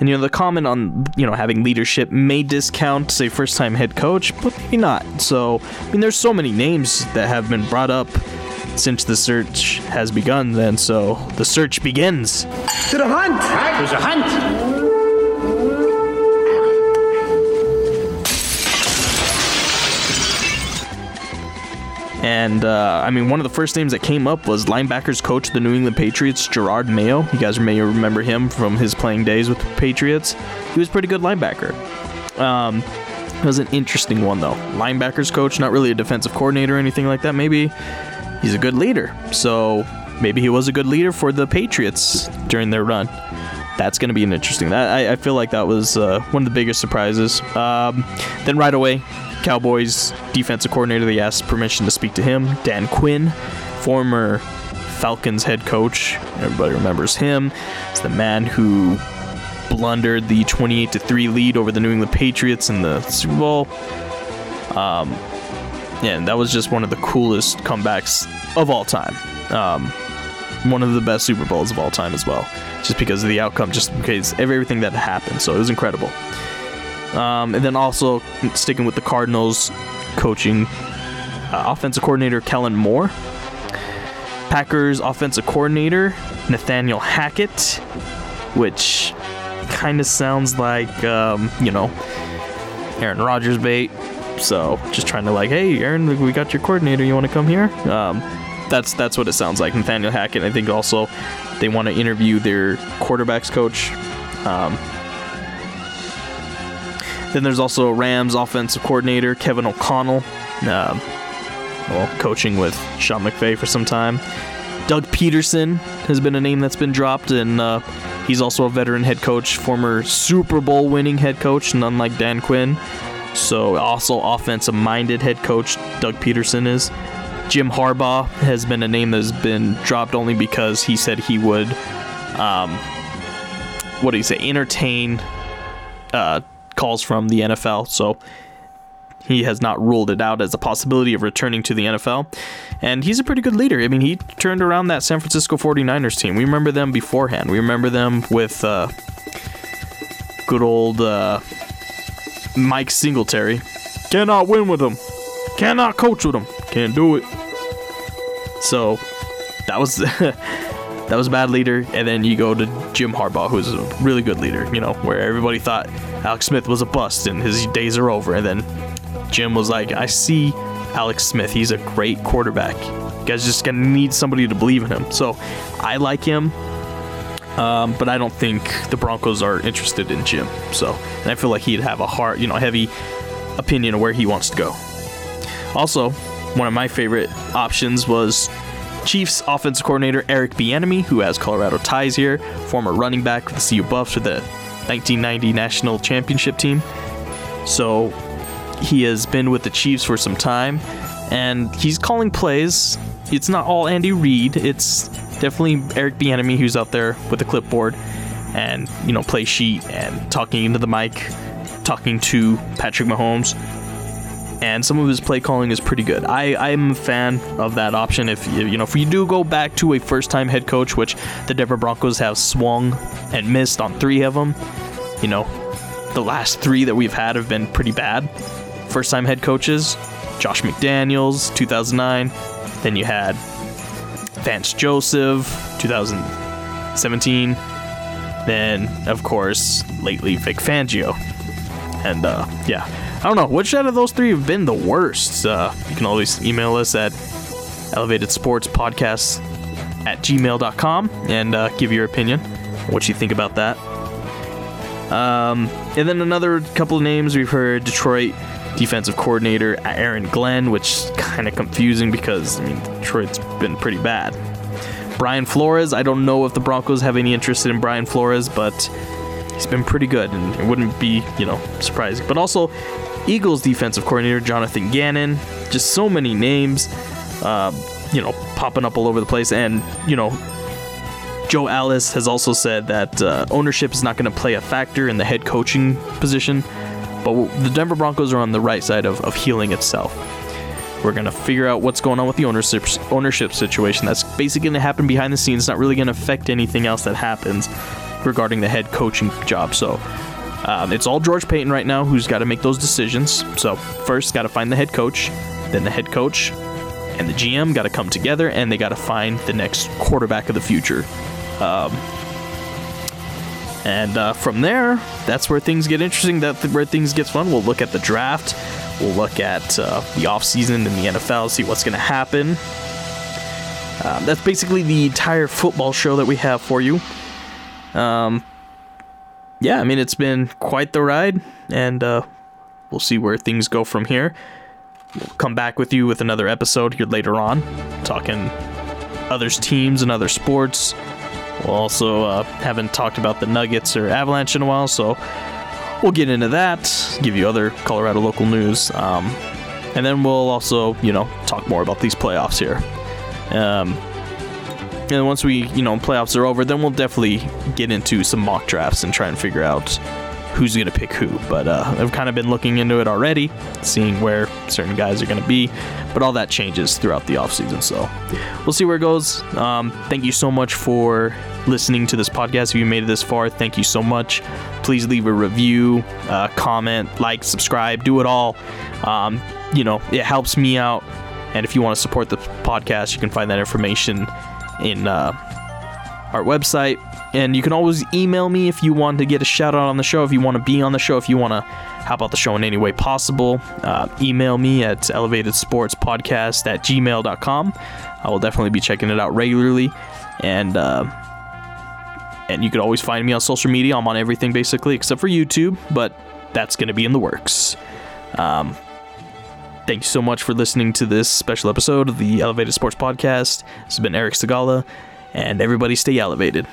And you know, the comment on you know having leadership may discount say first time head coach, but maybe not. So I mean, there's so many names that have been brought up since the search has begun. Then so the search begins. To the hunt! There's a hunt! And uh, I mean, one of the first names that came up was linebackers coach the New England Patriots, Gerard Mayo. You guys may remember him from his playing days with the Patriots. He was pretty good linebacker. Um, it was an interesting one though. Linebackers coach, not really a defensive coordinator or anything like that. Maybe he's a good leader. So maybe he was a good leader for the Patriots during their run. That's going to be an interesting. I, I, feel like that was uh, one of the biggest surprises. Um, then right away, Cowboys defensive coordinator, they asked permission to speak to him. Dan Quinn, former Falcons head coach, everybody remembers him. It's the man who blundered the 28 to 3 lead over the New England Patriots in the Super Bowl. Um, and that was just one of the coolest comebacks of all time. Um, one of the best Super Bowls of all time as well, just because of the outcome, just because everything that happened. So it was incredible. Um, and then also sticking with the Cardinals, coaching uh, offensive coordinator Kellen Moore, Packers offensive coordinator Nathaniel Hackett, which kind of sounds like um, you know Aaron Rodgers bait. So just trying to like, hey, Aaron, we got your coordinator. You want to come here? Um, that's that's what it sounds like. Nathaniel Hackett. I think also they want to interview their quarterbacks coach. Um, then there's also Rams offensive coordinator Kevin O'Connell, uh, well, coaching with Sean McVay for some time. Doug Pederson has been a name that's been dropped, and uh, he's also a veteran head coach, former Super Bowl winning head coach, and unlike Dan Quinn. So, also offensive minded head coach, Doug Pederson is. Jim Harbaugh has been a name that's been dropped only because he said he would, um, what do you say, entertain uh, calls from the NFL. So he has not ruled it out as a possibility of returning to the NFL. And he's a pretty good leader. I mean, he turned around that San Francisco 49ers team. We remember them beforehand. We remember them with uh, good old uh, Mike Singletary. Cannot win with them. Cannot coach with them. Can't do it. So that was that was a bad leader. And then you go to Jim Harbaugh, who's a really good leader. You know, where everybody thought Alex Smith was a bust and his days are over. And then Jim was like, I see Alex Smith. He's a great quarterback. You guys just gonna need somebody to believe in him. So I like him. Um, but I don't think the Broncos are interested in Jim. So, and I feel like he'd have a hard, you know, heavy opinion of where he wants to go. Also, one of my favorite options was Chiefs offensive coordinator Eric Bieniemy, who has Colorado ties here, former running back for the CU Buffs for the 1990 national championship team. So he has been with the Chiefs for some time, and he's calling plays. It's not all Andy Reid. It's definitely Eric Bieniemy who's out there with the clipboard and you know play sheet and talking into the mic, talking to Patrick Mahomes. And some of his play calling is pretty good. I, I'm a fan of that option. If you know, if you do go back to a first-time head coach, which the Denver Broncos have swung and missed on three of them, you know, the last three that we've had have been pretty bad. First-time head coaches, Josh McDaniels, 2009. Then you had Vance Joseph, 2017. Then, of course, lately Vic Fangio. And uh, yeah, I don't know which out of those three have been the worst. Uh, you can always email us at elevated sports podcast at gmail.com and uh, give your opinion, what you think about that. Um, and then another couple of names we've heard Detroit defensive coordinator Aaron Glenn, which is kind of confusing because I mean Detroit's been pretty bad. Brian Flores, I don't know if the Broncos have any interest in Brian Flores, but he's been pretty good and it wouldn't be, you know, surprising. But also Eagles defensive coordinator Jonathan Gannon, just so many names, uh, you know, popping up all over the place. And, you know, Joe Ellis has also said that uh, ownership is not going to play a factor in the head coaching position, but the Denver Broncos are on the right side of, of healing itself. We're going to figure out what's going on with the ownership ownership situation. That's basically going to happen behind the scenes, not really going to affect anything else that happens. regarding the head coaching job. So um, it's all George Paton right now who's got to make those decisions. So first, got to find the head coach, then the head coach and the GM got to come together and they got to find the next quarterback of the future. Um, and uh, from there, that's where things get interesting. That's where things get fun. We'll look at the draft. We'll look at uh, the offseason in the NFL, see what's going to happen. Um, that's basically the entire football show that we have for you. Um, yeah, I mean, it's been quite the ride, and uh, we'll see where things go from here. We'll come back with you with another episode here later on, talking others' teams and other sports. We'll also uh, haven't talked about the Nuggets or Avalanche in a while, so we'll get into that, give you other Colorado local news, um, and then we'll also, you know, talk more about these playoffs here. Um, and once we, you know, playoffs are over, then we'll definitely get into some mock drafts and try and figure out who's going to pick who. But uh, I've kind of been looking into it already, seeing where certain guys are going to be. But all that changes throughout the offseason. So we'll see where it goes. Um, thank you so much for listening to this podcast. If you made it this far, thank you so much. Please leave a review, uh, comment, like, subscribe, do it all. Um, you know, it helps me out. And if you want to support the podcast, you can find that information in uh, our website. And you can always email me if you want to get a shout out on the show, if you want to be on the show, if you want to help out the show in any way possible. Uh, email me at elevatedsportspodcast at gmail.com. I will definitely be checking it out regularly. And, uh, and you can always find me on social media. I'm on everything basically except for YouTube, but that's going to be in the works. Um, thank you so much for listening to this special episode of the Elevated Sports Podcast. This has been Eric Sigala, and everybody stay elevated.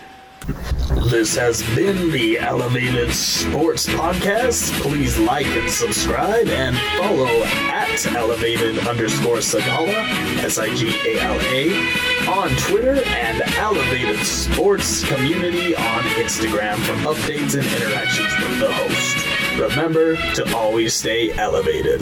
This has been the Elevated Sports Podcast. Please like and subscribe and follow at elevated underscore Sigala, S I G A L A, on Twitter and Elevated Sports Community on Instagram for updates and interactions with the host. Remember to always stay elevated.